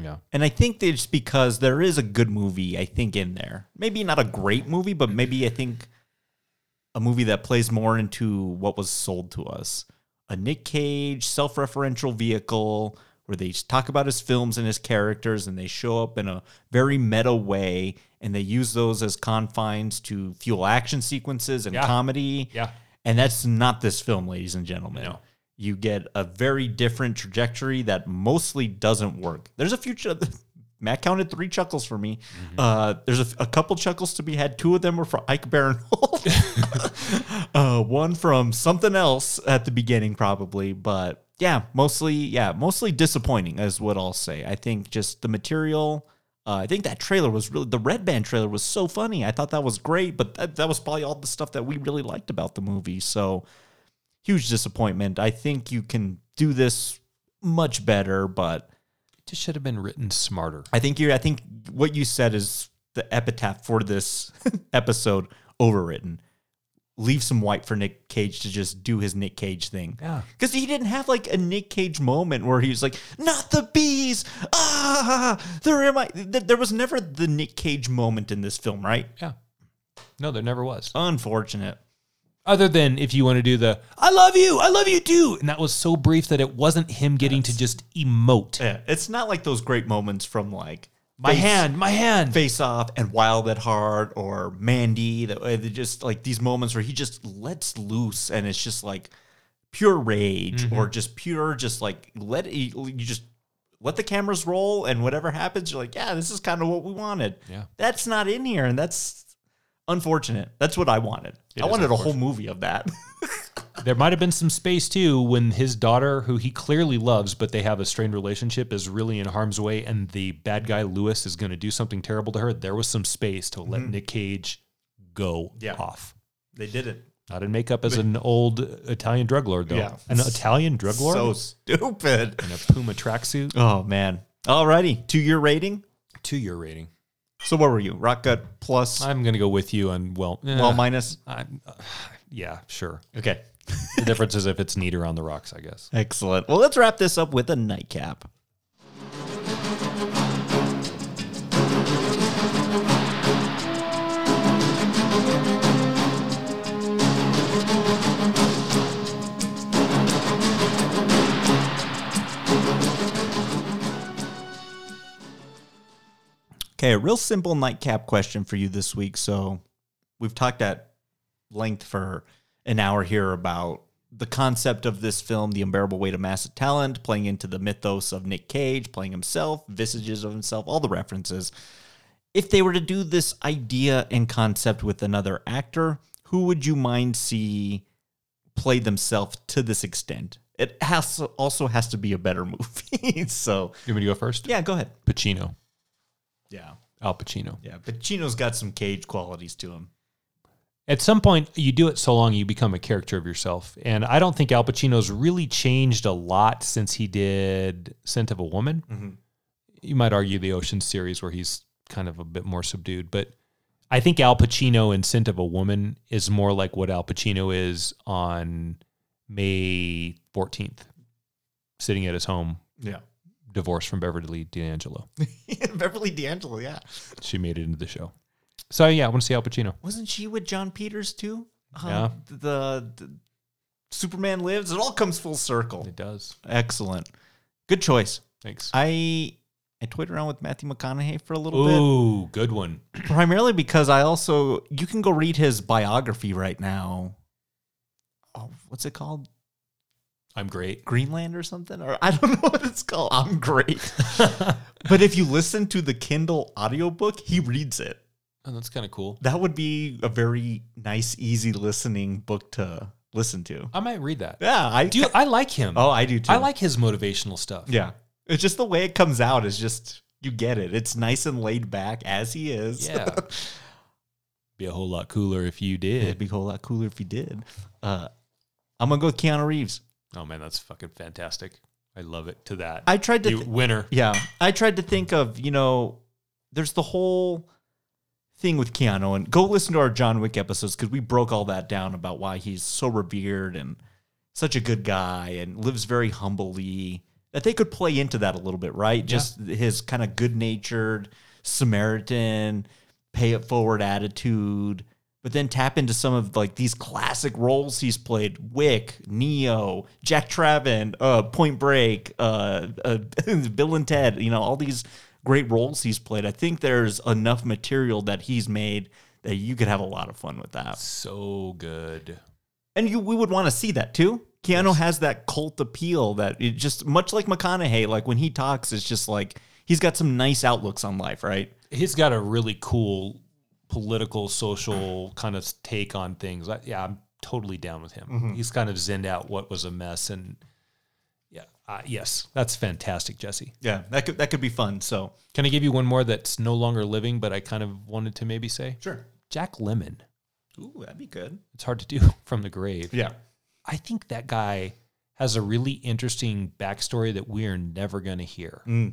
yeah. And I think that it's because there is a good movie, I think, in there. Maybe not a great movie, but maybe I think a movie that plays more into what was sold to us. A Nick Cage self referential vehicle where they talk about his films and his characters and they show up in a very meta way and they use those as confines to fuel action sequences and Yeah. comedy. Yeah. And that's not this film, ladies and gentlemen. No. You get a very different trajectory that mostly doesn't work. There's a few. Ch- Matt counted three chuckles for me. Uh, there's a, a couple chuckles to be had. Two of them were for Ike Barinholtz. uh, one from something else at the beginning, probably. But yeah, mostly, yeah, mostly disappointing is what I'll say. I think just the material. Uh, I think that trailer was really the Red Band trailer was so funny. I thought that was great, but that, that was probably all the stuff that we really liked about the movie. So huge disappointment. I think you can do this much better, but It just should have been written smarter. I think you I think what you said is the epitaph for this episode overwritten. Leave some white for Nick Cage to just do his Nick Cage thing. Yeah. Because he didn't have like a Nick Cage moment where he was like, not the bees. Ah, there am I. There was never the Nick Cage moment in this film, right? Yeah. No, there never was. Unfortunate. Other than if you want to do the "I love you, I love you too," and that was so brief that it wasn't him getting to just emote. Yeah. It's not like those great moments from like My Face- hand, my hand. Face Off and Wild at Heart or Mandy. That uh, just like these moments where he just lets loose and it's just like pure rage Mm-hmm. or just pure, just like let it, you just let the cameras roll and whatever happens, you're like, yeah, this is kind of what we wanted. Yeah. That's not in here and that's unfortunate. That's what I wanted. I wanted a whole movie of that. There might have been some space too when his daughter, who he clearly loves, but they have a strained relationship, is really in harm's way, and the bad guy Lewis is going to do something terrible to her. There was some space to let Nick Cage go Mm-hmm. Yeah. off. they did it. Not in makeup as an old Italian drug lord, though. Yeah. An Italian drug lord So stupid. in a Puma tracksuit. Oh man. Alrighty. To your rating. Two year rating. So what were you? Rock gut plus I'm going to go with you on well, eh, well minus? Uh, yeah, sure. Okay. the difference is if it's neater on the rocks, I guess. Excellent. Well, let's wrap this up with a nightcap. Okay, a real simple nightcap question for you this week. So, we've talked at length for an hour here about the concept of this film, The Unbearable Weight of Massive Talent, playing into the mythos of Nick Cage, playing himself, visages of himself, all the references. If they were to do this idea and concept with another actor, who would you mind see play themselves to this extent? It has also has to be a better movie. so, You want me to go first? yeah, go ahead. Pacino. Yeah. Al Pacino. Yeah, Pacino's got some cage qualities to him. At some point, you do it so long, you become a character of yourself. And I don't think Al Pacino's really changed a lot since he did Scent of a Woman. Mm-hmm. You might argue the Ocean series, where he's kind of a bit more subdued. But I think Al Pacino in Scent of a Woman is more like what Al Pacino is on May 14th, sitting at his home, Yeah. divorced from Beverly D'Angelo. Beverly D'Angelo, yeah. She made it into the show. So, yeah, I want to see Al Pacino. Wasn't she with Jon Peters too? Um, Yeah. The, the Superman Lives. It all comes full circle. It does. Excellent. Good choice. Thanks. I I toyed around with Matthew McConaughey for a little bit. Ooh, good one. primarily because I also you can go read his biography right now. Oh, what's it called? I'm great. Greenland or something? Or I don't know what it's called. I'm great. but if you listen to the Kindle audiobook, he reads it. Oh, that's kind of cool. That would be a very nice, easy listening book to listen to. I might read that. Yeah, I Do I like him? Oh, I do too. I like his motivational stuff. Yeah. It's just the way it comes out is just you get it. It's nice and laid back as he is. Yeah. Be a whole lot cooler if you did. It'd be a whole lot cooler if you did. Uh, I'm gonna go with Keanu Reeves. Oh man, that's fucking fantastic. I love it to that. I tried to th- winner. Yeah, I tried to think of you know, there's the whole thing with Keanu, and go listen to our John Wick episodes because we broke all that down about why he's so revered and such a good guy and lives very humbly. That they could play into that a little bit, right? Just his kind of good natured Samaritan, pay it forward attitude. But then tap into some of like these classic roles he's played: Wick, Neo, Jack Traven, uh, Point Break, uh, uh, Bill and Ted. You know all these great roles he's played. I think there's enough material that he's made that you could have a lot of fun with that. So good. And you, we would want to see that too. Keanu has that cult appeal that it just much like McConaughey. Like when he talks, it's just like he's got some nice outlooks on life, right? He's got a really cool political, social kind of take on things. I, yeah, I'm totally down with him. Mm-hmm. He's kind of zenned out what was a mess, and uh, yes, that's fantastic, Jesse. Yeah, that could that could be fun. So Can I give you one more that's no longer living, but I kind of wanted to maybe say? sure. Jack Lemmon. Ooh, that'd be good. It's hard to do from the grave. Yeah. I think that guy has a really interesting backstory that we are never going to hear. Mm.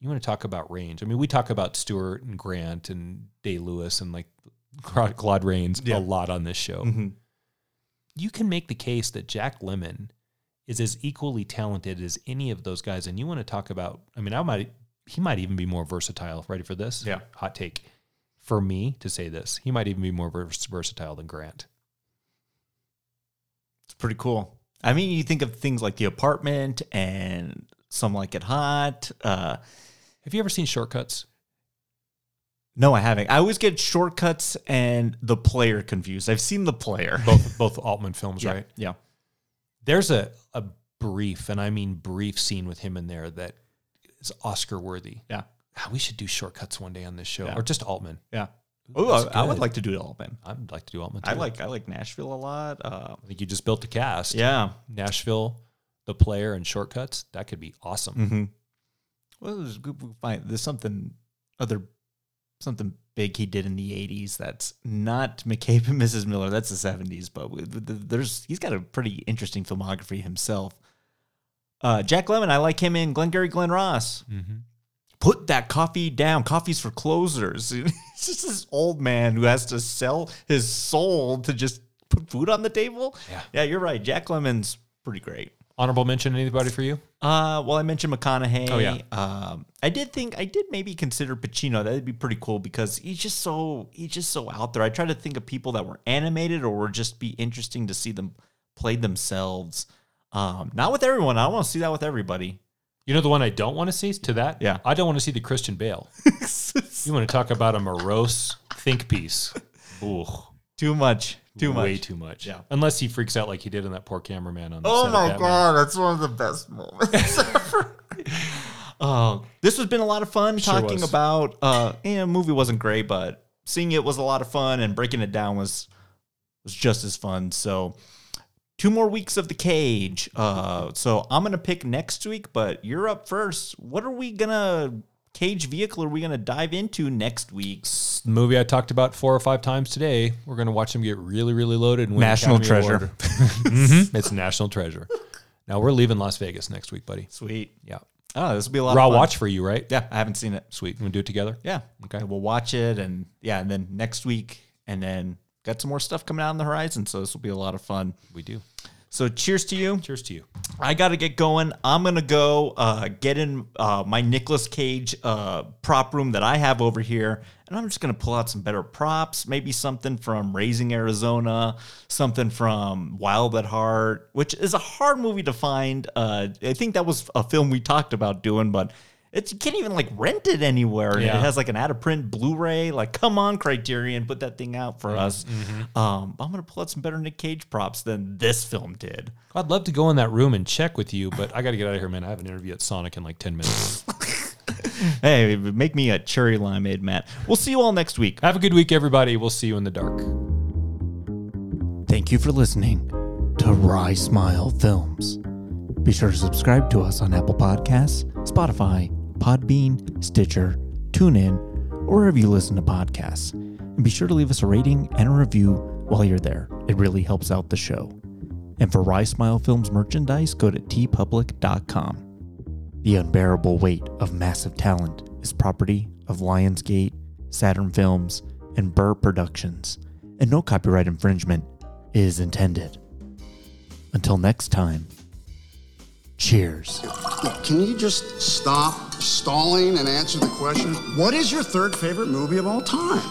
You want to talk about range? I mean, we talk about Stewart and Grant and Day Lewis and like Claude Rains Yeah. a lot on this show. Mhm. You can make the case that Jack Lemmon is as equally talented as any of those guys. And you want to talk about? I mean, I might he might even be more versatile. Ready for this? Yeah. Hot take for me to say this. He might even be more vers- versatile than Grant. It's pretty cool. I mean, you think of things like The Apartment and Some Like It Hot. Uh, Have you ever seen Shortcuts? no, I haven't. I always get shortcuts and the player confused. I've seen the player. Both both Altman films, yeah, right? Yeah. There's a a brief, and I mean brief scene with him in there that is Oscar worthy. Yeah. Ah, We should do shortcuts one day on this show, Yeah. or just Altman. Yeah. Oh, That's I, I would good. like to do Altman. I'd like to do Altman. Too. I like I like Nashville a lot. Uh, I think you just built the cast. yeah. Nashville, the player, and shortcuts. That could be awesome. Mm-hmm. Well, there's, we find there's something other something big he did in the '80s that's not McCabe and Mrs. Miller. That's the '70s, but we- th- th- there's he's got a pretty interesting filmography himself. Uh, Jack Lemmon, I like him in Glengarry Glen Ross. Mm-hmm. Put that coffee down. Coffee's for closers. He's just this old man who has to sell his soul to just put food on the table. Yeah. yeah, you're right. Jack Lemmon's pretty great. Honorable mention. Anybody for you? Uh, well, I mentioned McConaughey. Oh, yeah. Um, I did think I did maybe consider Pacino. That'd be pretty cool because he's just so he's just so out there. I try to think of people that were animated or would just be interesting to see them play themselves. Um, not with everyone. I don't want to see that with everybody. You know the one I don't want to see to that. Yeah. I don't want to see the Christian Bale. You want to talk about a morose think piece? Ooh, too much. Too much. way too much. Yeah. Unless he freaks out like he did in that poor cameraman on. The Oh set of my Batman. god, that's one of the best moments. Oh, this has been a lot of fun Sure talking was. about. Uh, yeah, movie wasn't great, but seeing it was a lot of fun, and breaking it down was was just as fun. So, two more weeks of the cage. Uh, so I'm gonna pick next week, but you're up first. What are we gonna cage vehicle are we gonna dive into next week? The movie I talked about four or five times today. We're gonna watch him get really, really loaded. And win National Academy Treasure. Award. Mhm. It's National Treasure. Now we're leaving Las Vegas next week, buddy. Sweet. Yeah. Oh, this will be a lot. Raw of fun. watch for you, right? Yeah, I haven't seen it. Sweet. We do it together. Yeah. Okay. And we'll watch it and yeah, and then next week and then got some more stuff coming out on the horizon. So this will be a lot of fun. We do. So cheers to you. Cheers to you. I got to get going. I'm going to go uh, get in uh, my Nicolas Cage uh, prop room that I have over here. And I'm just going to pull out some better props, maybe something from Raising Arizona, something from Wild at Heart, which is a hard movie to find. Uh, I think that was a film we talked about doing, but it's, you can't even like rent it anywhere. Yeah. it has like an out of print Blu-ray. Like, come on, Criterion, put that thing out for us. Um, I'm gonna pull out some better Nick Cage props than this film did. I'd love to go in that room and check with you, but I got to get out of here, man. I have an interview at Sonic in like 10 minutes. Hey, make me a cherry limeade, Matt. We'll see you all next week. have a good week, everybody. We'll see you in the dark. Thank you for listening to Rye Smile Films. Be sure to subscribe to us on Apple Podcasts, Spotify, Podbean, Stitcher, TuneIn, or wherever you listen to podcasts. And be sure to leave us a rating and a review while you're there. It really helps out the show. And for Rye Smile Films merchandise, go to teepublic.com. The unbearable weight of massive talent is property of Lionsgate, Saturn Films, and Burr Productions, and no copyright infringement is intended. Until next time, cheers. Can you just stop stalling and answer the question? What is your third favorite movie of all time?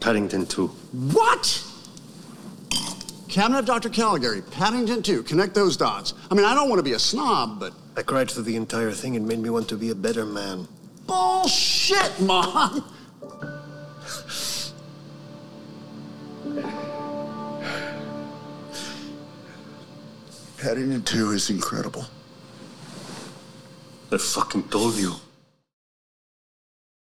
Paddington 2. What? Cabinet of Dr. Caligari, Paddington 2. Connect those dots. I mean, I don't want to be a snob, but I cried through the entire thing. It made me want to be a better man. bullshit, Mom. Paddington 2 is incredible. I fucking told you.